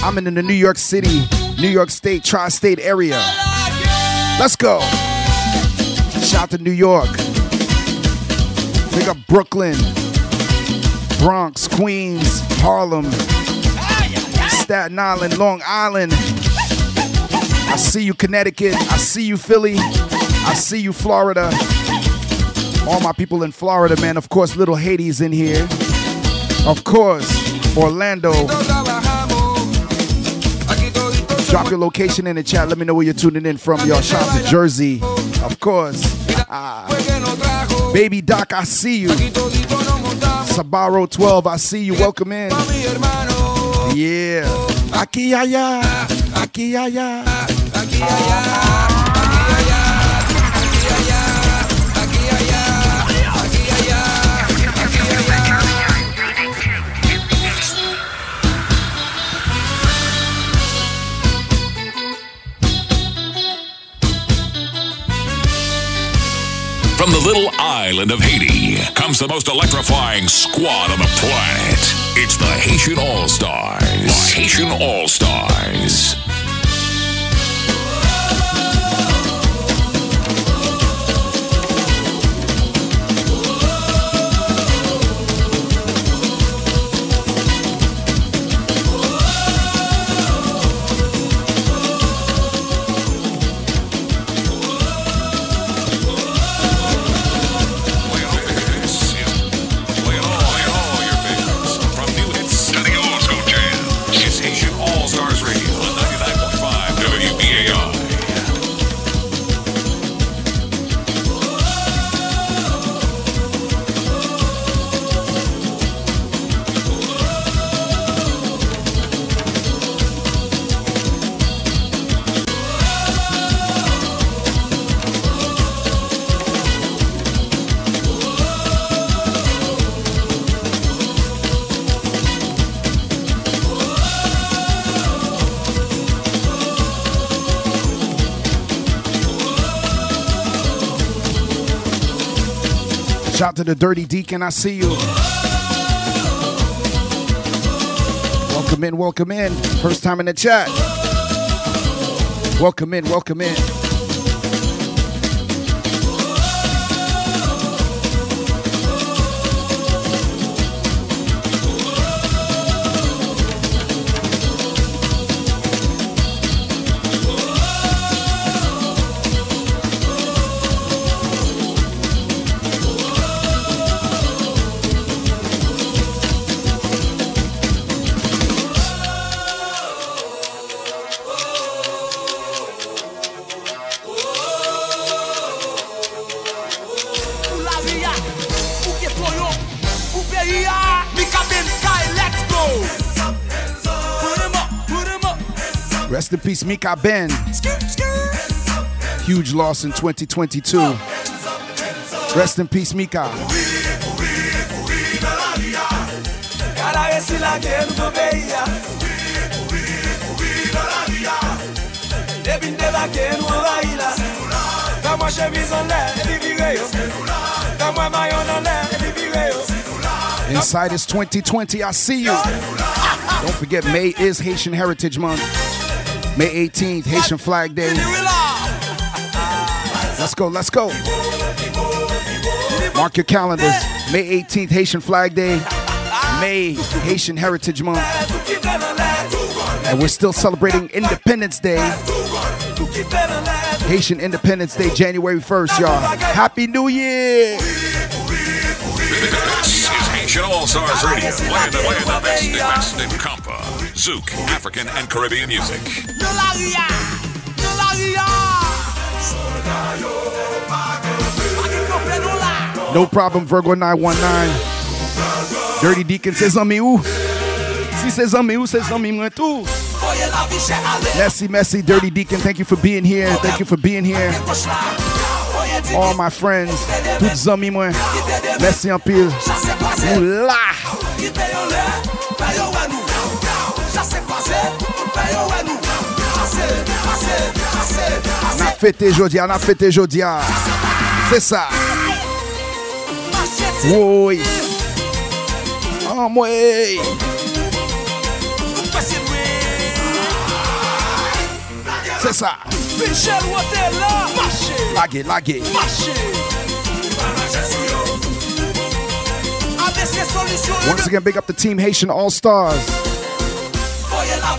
I'm in the New York City, New York State, tri state area. Let's go. Shout out to New York. Big up Brooklyn, Bronx, Queens, Harlem, Staten Island, Long Island. I see you, Connecticut. I see you, Philly. I see you, Florida. All my people in Florida, man. Of course, little Haiti's in here. Of course, Orlando. Drop your location in the chat. Let me know where you're tuning in from. Y'all shout out to Jersey. Of course. Ah. Baby Doc, I see you. Sabaro 12, I see you. Welcome in. Yeah. Aquí allá. Aquí allá. From the little island of Haiti comes the most electrifying squad on the planet. It's the Haitian All Stars. The Haitian All Stars. The Dirty Deacon, I see you. Welcome in, welcome in. First time in the chat. Welcome in, welcome in. Mikaben. Huge loss in 2022. Rest in peace, Mika. Inside is 2020. I see you. Don't forget, May is Haitian Heritage Month. May 18th, Haitian Flag Day. Let's go, let's go. Mark your calendars. May 18th, Haitian Flag Day. May, Haitian Heritage Month. And we're still celebrating Independence Day. Haitian Independence Day, January 1st, y'all. Happy New Year! This is Haitian All Stars Radio, the, playing the best, best compa, zouk, African, and Caribbean music. No problem, Virgo 919. Dirty Deacon says on me, ooh. Si says on me, ooh, says on me, mwen tou. Oye la vi chè ale Messy, messy, Dirty Deacon, thank you for being here. Thank you for being here. All my friends, tout zami mwen. Merci en pile. Ouh Na fete jodia, na fete jodia. C'est ça. Oui. Ah, oh, mwe. C'est ça. Michel wote la, mache Lage, lage. Mache ABC solisyon Once again, big up the team Haitian All Stars.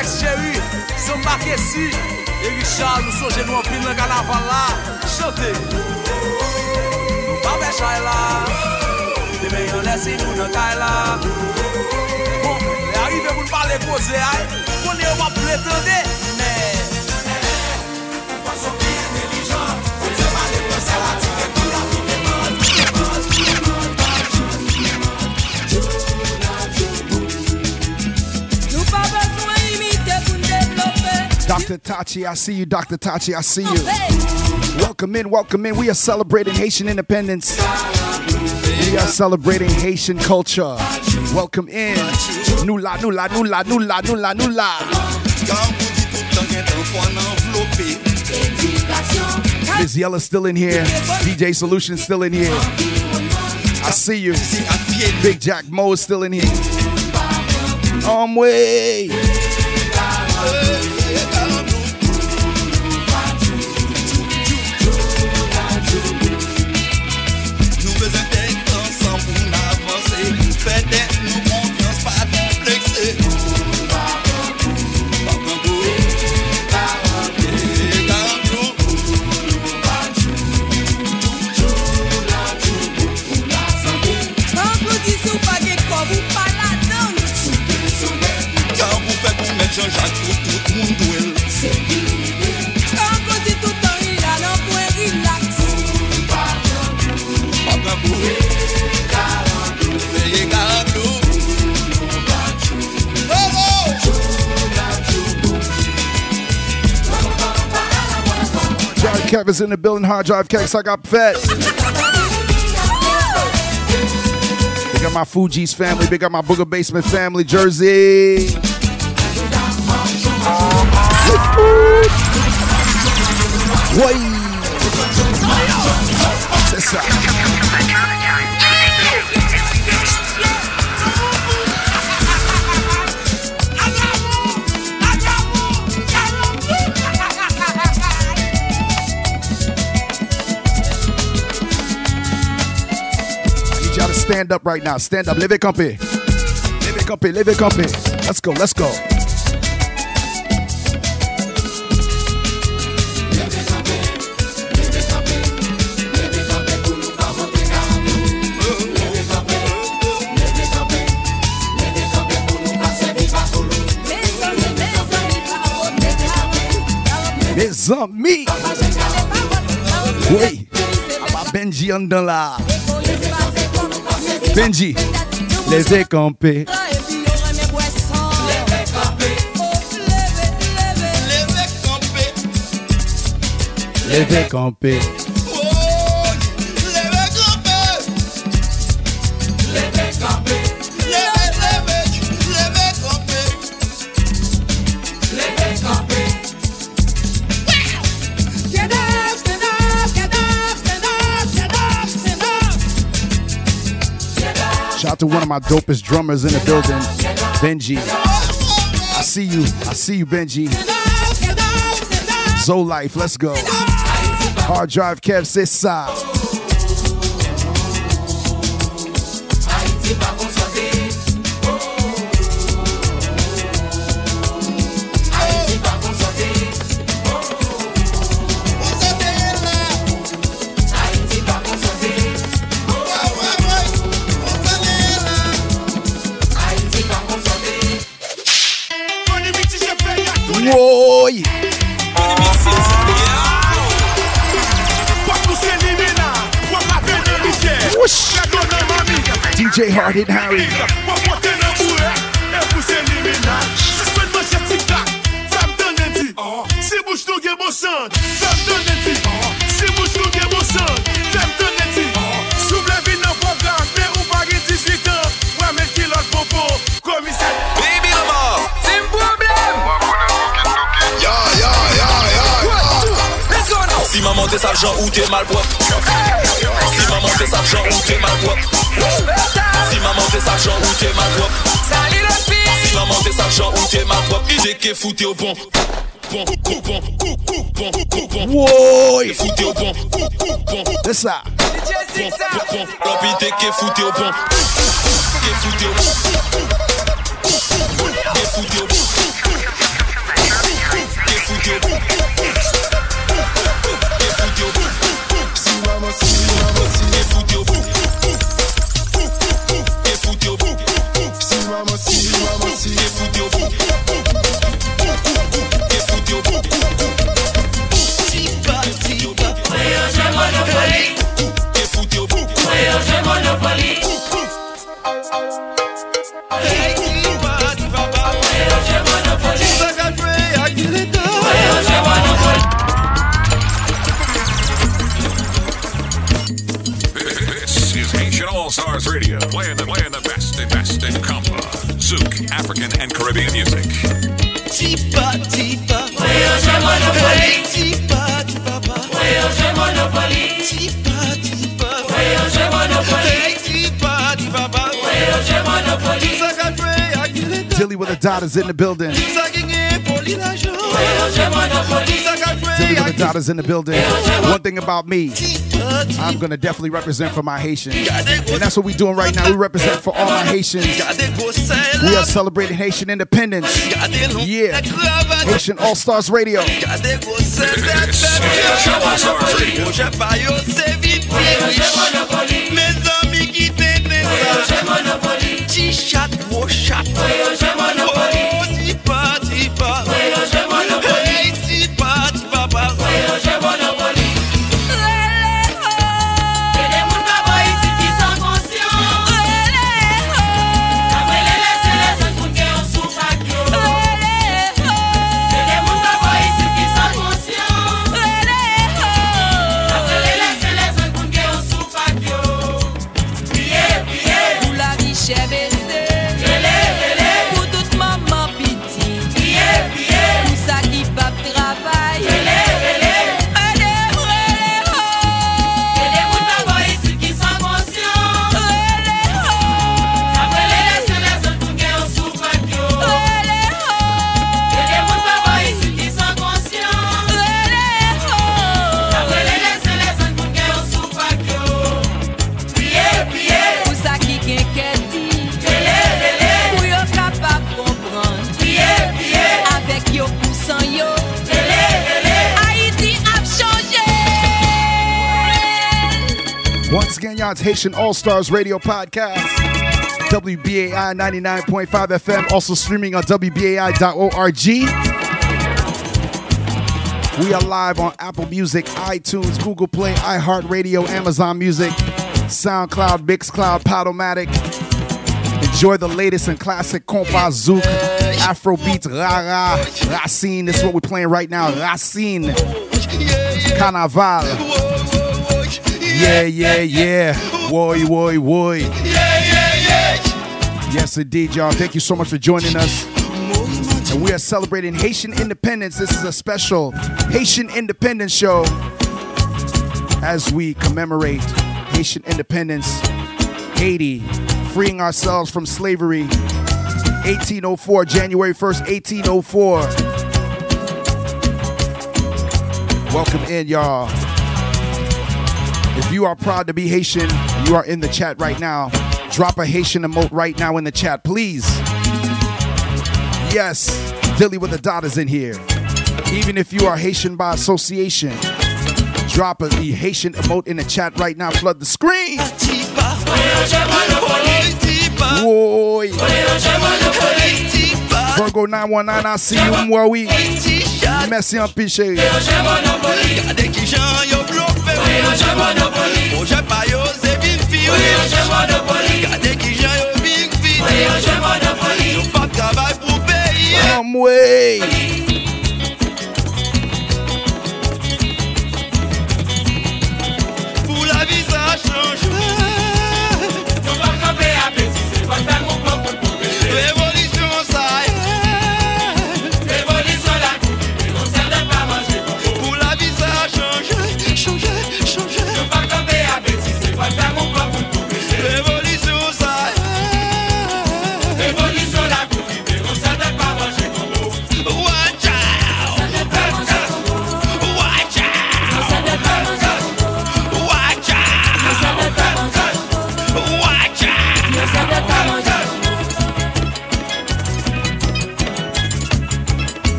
Alex Jerry, Sam Marquesi, E Richard, nou soje nou anpil nan kanavan la, Chante, nou pa be chay la, Deme yon lesi nou nan kay la, Bon, e arrive moun pale koze ay, Kone yo wap pretende, Dr. Tachi, I see you. Dr. Tachi, I see you. Welcome in, welcome in. We are celebrating Haitian independence. We are celebrating Haitian culture. Welcome in. Nula, nula, nula, nula, nula, nula. Miss Yella's still in here. DJ Solution still in here. I see you. Big Jack Mo is still in here. On way. In the building. Hard Drive cakes. I got fed. Big up my Fuji's family. Big up my Booger Basement family. Jersey. Why? Stand up right now. Stand up. Leve campé. Leve campé. Leve campé. Let's go. Let's go. Mes amis. Oui. Aba Benji an dan la. Benji. Leve campé. Leve campé. Shout out to one of my dopest drummers in the building, Benji. I see you. I see you, Benji. Zo Life, let's go. Hard Drive Kev, c'est ça. DJ Hard Hit Harry. Si bouche nou gen bon san, fem ton neti Si bouche nou gen bon san, fem ton neti Souble vi nan program, pe ou pa gen 18 an Wè men ki lot popo, komise Baby Lamar, c'est un problème. Ya, ya, ya, ya, Let's go now. Si maman t'es sale ou t'es mal propre. Si maman t'es sale ou t'es mal propre. Si maman t'es sachant ou t'es ma drop Salut les filles Si maman t'es sachant ou t'es ma drop J'ai qu'est fouté au bon Coupon, coupon, coupon, coupon Woy au bon Coupon C'est ça Coupon, l'obité qu'est fouté au bon Qu'est fouté au bon Qu'est fouté au bon Qu'est fouté au bon Qu'est fouté au bon Si maman Dilly with the daughters in the building. One thing about me, I'm gonna definitely represent for my Haitians. And that's what we're doing right now. We represent for all my Haitians. We are celebrating Haitian independence. Yeah. Haitian All Stars Radio. Haitian All Stars Radio Podcast. WBAI 99.5 FM, also streaming on WBAI.org. We are live on Apple Music, iTunes, Google Play, iHeartRadio, Amazon Music, SoundCloud, Mixcloud, Podomatic. Enjoy the latest and classic compa zouk, Afrobeat, Rara, Racine. This is what we're playing right now. Racine, Carnaval. Yeah, yeah, yeah. Woy, woy, woy. Yes, indeed, y'all. Thank you so much for joining us. And we are celebrating Haitian independence. This is a special Haitian independence show as we commemorate Haitian independence, Haiti, freeing ourselves from slavery. 1804, January 1st, 1804. Welcome in, y'all. If you are proud to be Haitian, you are in the chat right now. Drop a Haitian emote right now in the chat, please. Yes, Dilly with the dot is in here. Even if you are Haitian by association, drop a the Haitian emote in the chat right now. Flood the screen. Virgo 919, I see you mwa wi. Mersi an pi cheri Gade ki jan yo blofe Proje pa yo se big fi Gade ki jan yo big fi. Yo pa travay pou peyi. Amway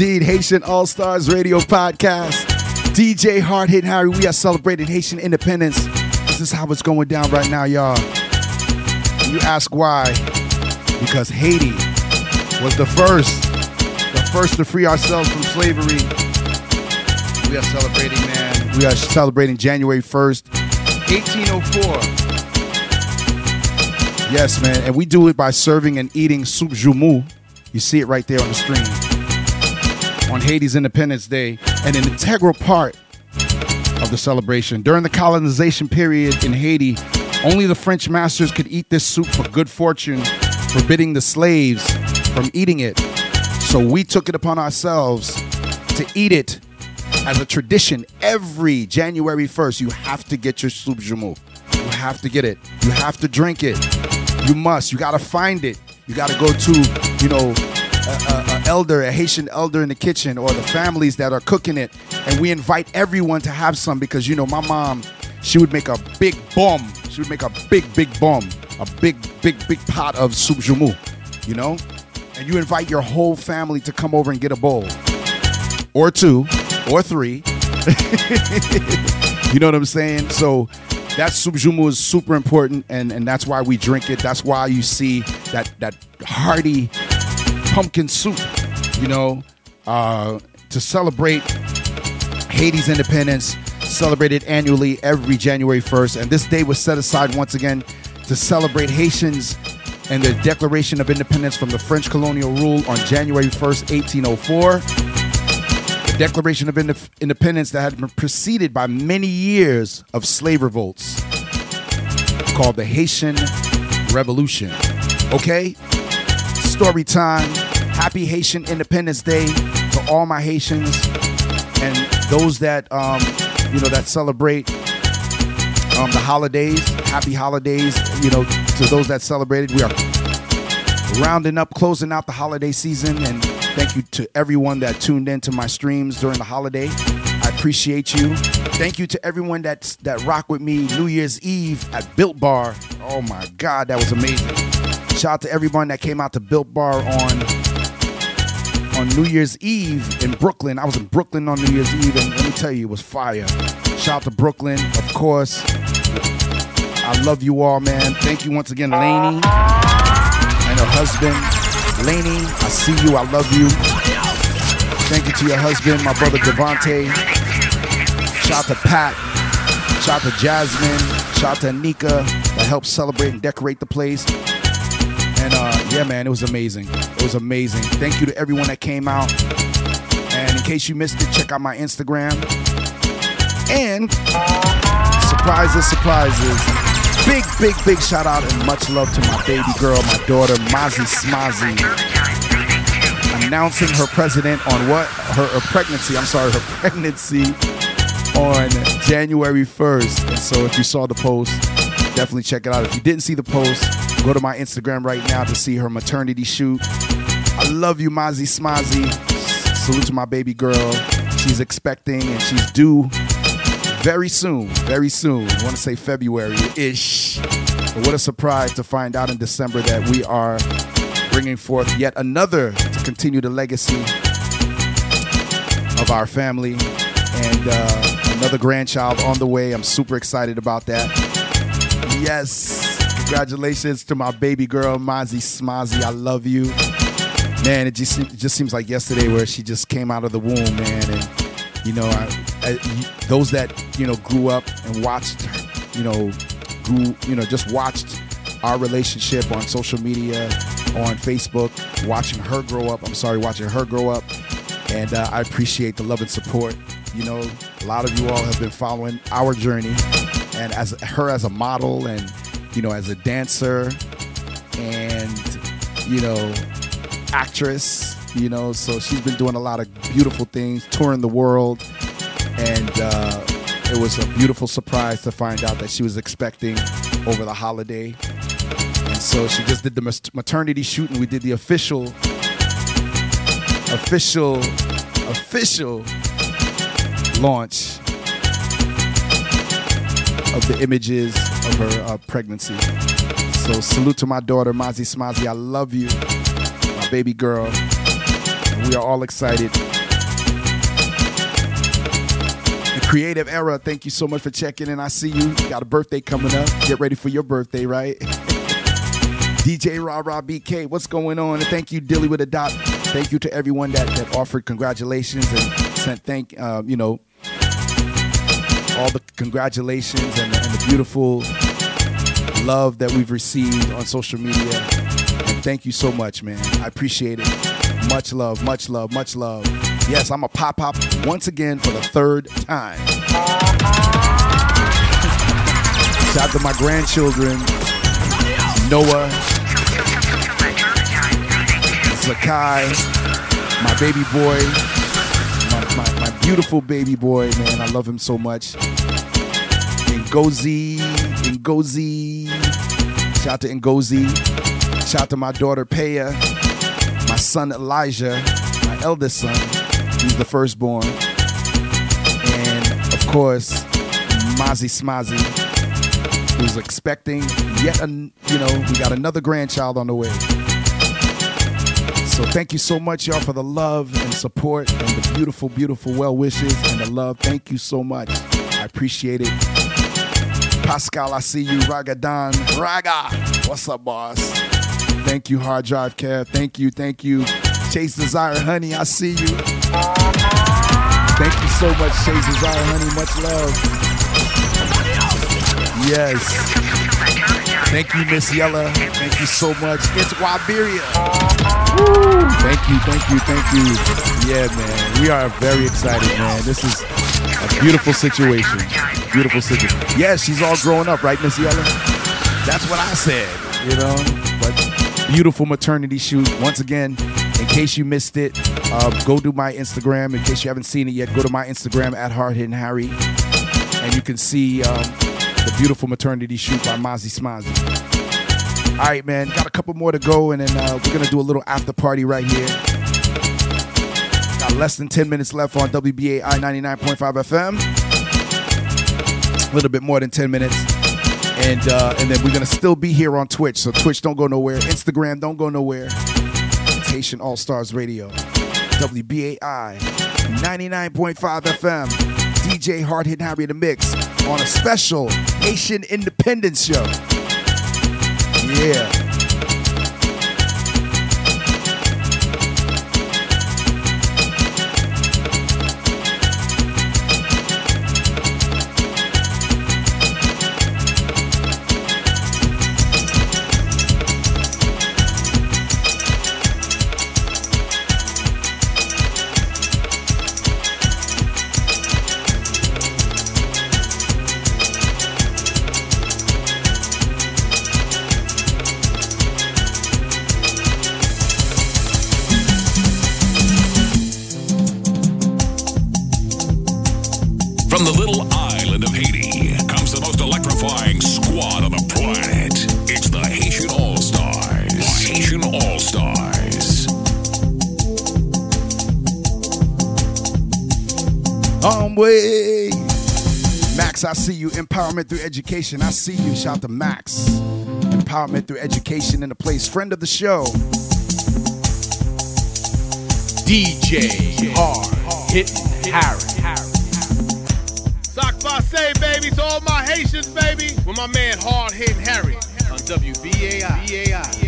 indeed. Haitian All Stars Radio Podcast. DJ Hard Hit Harry. We are celebrating Haitian independence. This is how it's going down right now, y'all. You ask why? Because Haiti was the first, the first to free ourselves from slavery. We are celebrating, man. We are celebrating January 1st, 1804. Yes, man. And we do it by serving and eating soup joumou. You see it right there on the screen on Haiti's Independence Day and an integral part of the celebration. During the colonization period in Haiti, only the French masters could eat this soup for good fortune, forbidding the slaves from eating it. So we took it upon ourselves to eat it as a tradition every January 1st. You have to get your soup joumou. You have to get it. You have to drink it. You must. You got to find it. You got to go to, you know, a, elder, a Haitian elder in the kitchen, or the families that are cooking it, and we invite everyone to have some because you know my mom, she would make a big bomb. She would make a big, big bomb, a big, big, big pot of soup joumou, you know, and you invite your whole family to come over and get a bowl, or two, or three. you know what I'm saying? So that soup joumou is super important, and and that's why we drink it. That's why you see that that hearty pumpkin soup, you know, uh, to celebrate Haiti's independence, celebrated annually every January 1st. And this day was set aside once again to celebrate Haitians and their Declaration of Independence from the French colonial rule on January 1st, 1804. The Declaration of Independence that had been preceded by many years of slave revolts called the Haitian Revolution. Okay? Story time. Happy Haitian Independence Day to all my Haitians and those that um, you know that celebrate um, the holidays. Happy holidays, you know, to those that celebrated. We are rounding up, closing out the holiday season, and thank you to everyone that tuned in to my streams during the holiday. I appreciate you. Thank you to everyone that that rock with me New Year's Eve at Built Bar. Oh my God, that was amazing. Shout out to everyone that came out to Built Bar on on New Year's Eve in Brooklyn. I was in Brooklyn on New Year's Eve, and let me tell you, it was fire. Shout out to Brooklyn, of course. I love you all, man. Thank you once again, Lainey and her husband. Lainey, I see you. I love you. Thank you to your husband, my brother Devante. Shout out to Pat. Shout out to Jasmine. Shout out to Anika that helped celebrate and decorate the place. And uh, yeah, man, it was amazing. It was amazing. Thank you to everyone that came out. And in case you missed it, check out my Instagram. And surprises, surprises. Big, big, big shout out and much love to my baby girl, my daughter, Mazi Smazi. Announcing her president on what? Her, her pregnancy, I'm sorry, her pregnancy on January 1st. And so if you saw the post, definitely check it out. If you didn't see the post, go to my Instagram right now to see her maternity shoot. I love you, Mazi Smazi. Salute to my baby girl. She's expecting and she's due very soon. Very soon. I want to say February ish. But what a surprise to find out in December that we are bringing forth yet another to continue the legacy of our family and uh, another grandchild on the way. I'm super excited about that. Yes. Congratulations to my baby girl, Mazi Smazi. I love you. Man, it just, it just seems like yesterday where she just came out of the womb, man. And, you know, I, I, those that, you know, grew up and watched, you know, grew, you know, just watched our relationship on social media, on Facebook, watching her grow up. I'm sorry, watching her grow up. And uh, I appreciate the love and support. You know, a lot of you all have been following our journey and as her as a model and, you know, as a dancer and, you know, actress, you know, so she's been doing a lot of beautiful things, touring the world. And uh, it was a beautiful surprise to find out that she was expecting over the holiday. And so she just did the maternity shoot, and we did the official, official, official launch of the images her uh, pregnancy. So salute to my daughter, Mazi Smazi. I love you, my baby girl. We are all excited. The creative era, thank you so much for checking in. I see you. Got a birthday coming up. Get ready for your birthday, right? DJ Ra Ra BK, what's going on? And thank you, Dilly with a dot. Thank you to everyone that, that offered congratulations and sent thank um, you know all the congratulations and, and the beautiful love that we've received on social media. Thank you so much, man. I appreciate it. Much love, much love, much love. Yes, I'm a pop pop once again for the third time. Shout out to my grandchildren, Noah, Zakai, my baby boy, my, my, my beautiful baby boy, man. I love him so much. And Ngozi, Ngozi. Shout out to Ngozi. Shout out to my daughter Paya, my son Elijah, my eldest son. He's the firstborn. And of course, Mazi Smazi, who's expecting yet, an, you know, we got another grandchild on the way. So thank you so much, y'all, for the love and support and the beautiful, beautiful well wishes and the love. Thank you so much. I appreciate it. Pascal, I see you. Ragadan. Raga. What's up, boss? Thank you, Hard Drive Kev. Thank you, thank you. Chase Desire Honey, I see you. Thank you so much, Chase Desire, honey. Much love. Yes. Thank you, Miss Yella. Thank you so much. It's Wiberia. Woo. Thank you, thank you, thank you. Yeah, man. We are very excited, man. This is a beautiful situation. Beautiful situation. Yeah, she's all growing up, right, Miss Yella? That's what I said, you know? But beautiful maternity shoot. Once again, in case you missed it, uh, go to my Instagram. In case you haven't seen it yet, go to my Instagram at Hard Hitting Harry, and you can see um, the beautiful maternity shoot by Mazi Smazi. All right, man. Got a couple more to go, and then uh, we're gonna do a little after party right here. Less than 10 minutes left on WBAI 99.5 FM. A little bit more than 10 minutes. And uh, and then we're gonna still be here on Twitch. So Twitch don't go nowhere. Instagram don't go nowhere. Haitian All Stars Radio. WBAI 99.5 FM. DJ Hard Hit Harry the Mix on a special Haitian Independence Show. Yeah. See you. Empowerment through education. I see you. Shout to Max. Empowerment through education in the place. Friend of the show. DJ Hard Hitting Harry. Sock Passe, baby, to all my Haitians, baby. With my man Hard Hitting Harry on WBAI.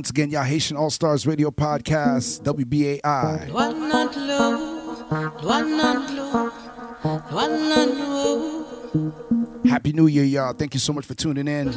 Once again, y'all Haitian All Stars Radio Podcast, WBAI. Happy New Year, y'all. Thank you so much for tuning in.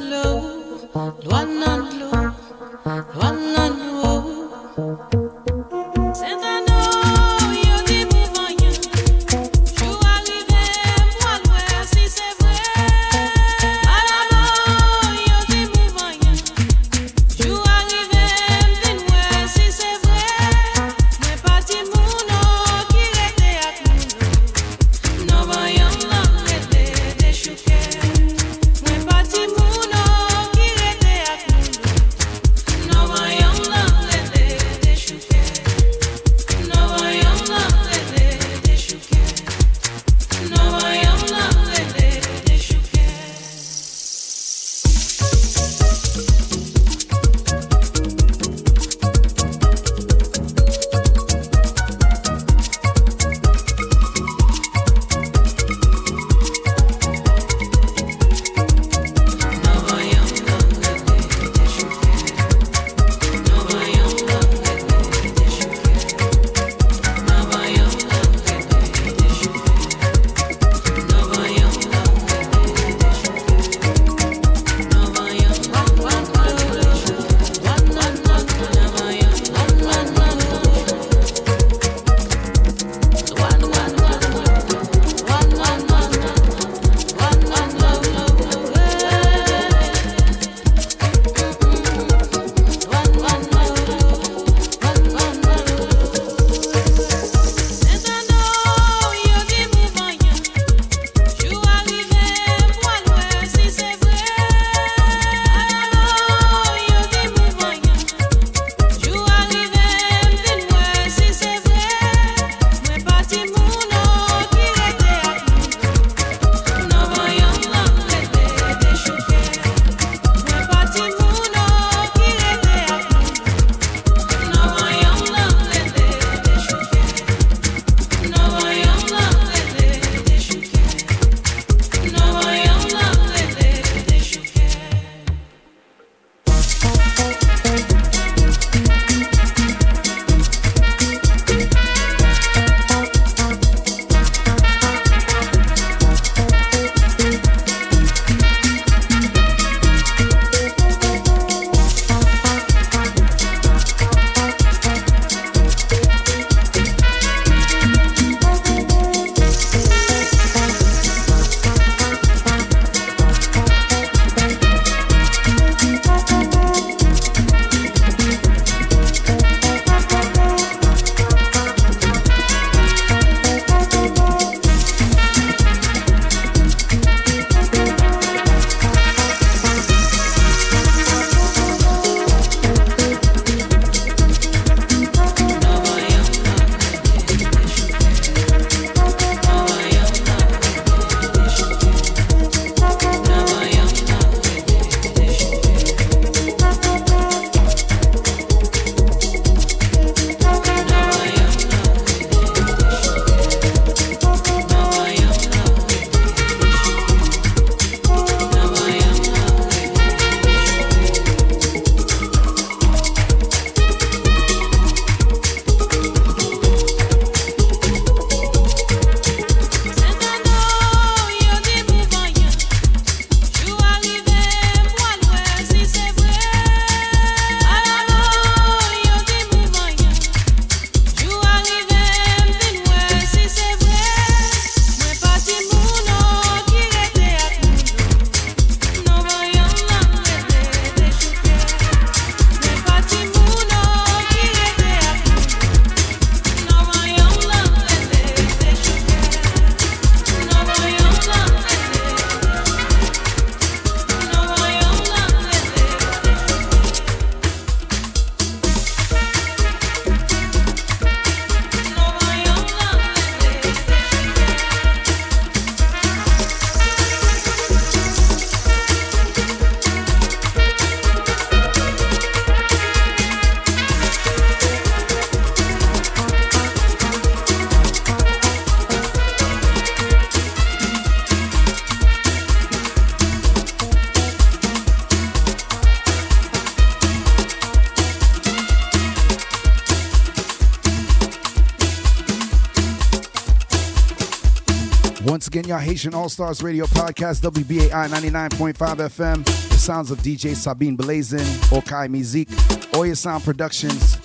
Again, y'all Haitian All Stars Radio Podcast, WBAI 99.5 FM. The sounds of DJ Sabine Blazin, Okai Musique, Oya Sound Productions,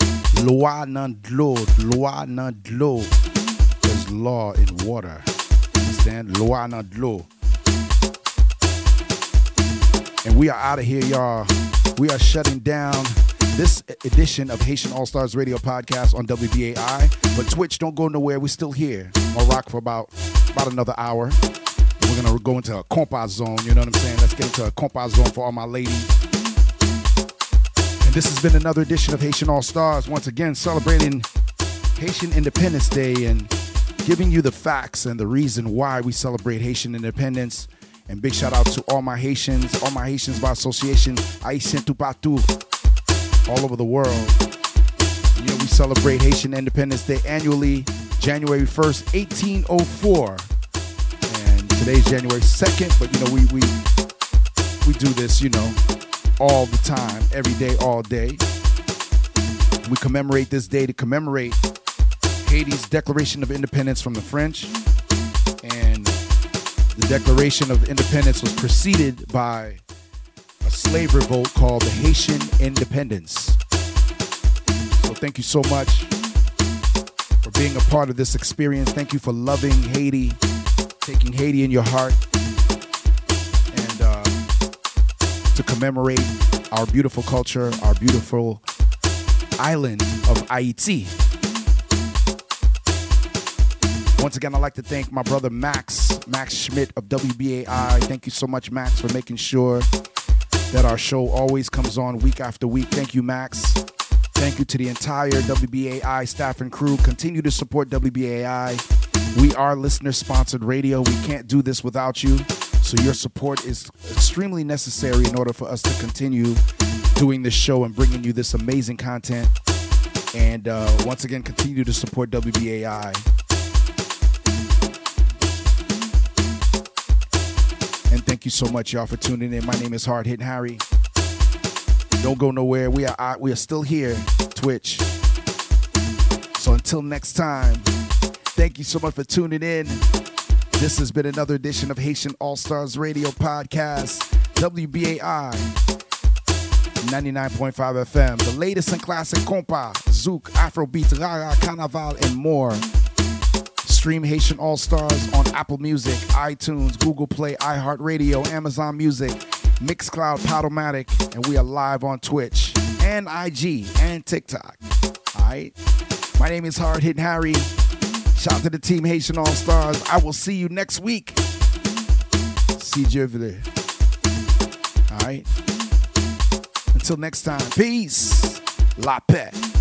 Loi Nandlo, Loi Nandlo. There's law in water. Understand? Loi Nandlo. And we are out of here, y'all. We are shutting down this edition of Haitian All Stars Radio Podcast on WBAI. But Twitch, don't go nowhere. We're still here. I'll rock for about about another hour. We're gonna go into a compa zone. You know what I'm saying? Let's get into a compa zone for all my ladies. And this has been another edition of Haitian All Stars. Once again, celebrating Haitian Independence Day and giving you the facts and the reason why we celebrate Haitian independence. And big shout out to all my Haitians, all my Haitians by association, Haïtien tout all over the world. You know, we celebrate Haitian Independence Day annually, January 1st, 1804. And today's January 2nd, but you know, we we we do this, you know, all the time, every day, all day. We commemorate this day to commemorate Haiti's Declaration of Independence from the French. And the Declaration of Independence was preceded by a slave revolt called the Haitian Independence. So thank you so much for being a part of this experience. Thank you for loving Haiti, taking Haiti in your heart, and uh, to commemorate our beautiful culture, our beautiful island of Haiti. Once again, I'd like to thank my brother Max, Max Schmidt of WBAI. Thank you so much, Max, for making sure that our show always comes on week after week. Thank you, Max. Thank you to the entire WBAI staff and crew. Continue to support WBAI. We are listener sponsored radio. We can't do this without you. So your support is extremely necessary in order for us to continue doing this show and bringing you this amazing content. And uh, once again, continue to support WBAI. And thank you so much, y'all, for tuning in. My name is Hard Hitting Harry. Don't go nowhere. We are uh, we are still here, Twitch. So until next time, thank you so much for tuning in. This has been another edition of Haitian All Stars Radio Podcast, WBAI 99.5 FM. The latest in classic compa, zouk, Afrobeat, Rara, Carnaval, and more. Stream Haitian All Stars on Apple Music, iTunes, Google Play, iHeartRadio, Amazon Music, Mixcloud, Podomatic, and we are live on Twitch and IG and TikTok. All right. My name is Hard Hitting Harry. Shout out to the team Haitian All Stars. I will see you next week. See you over there. All right. Until next time, peace. La paix.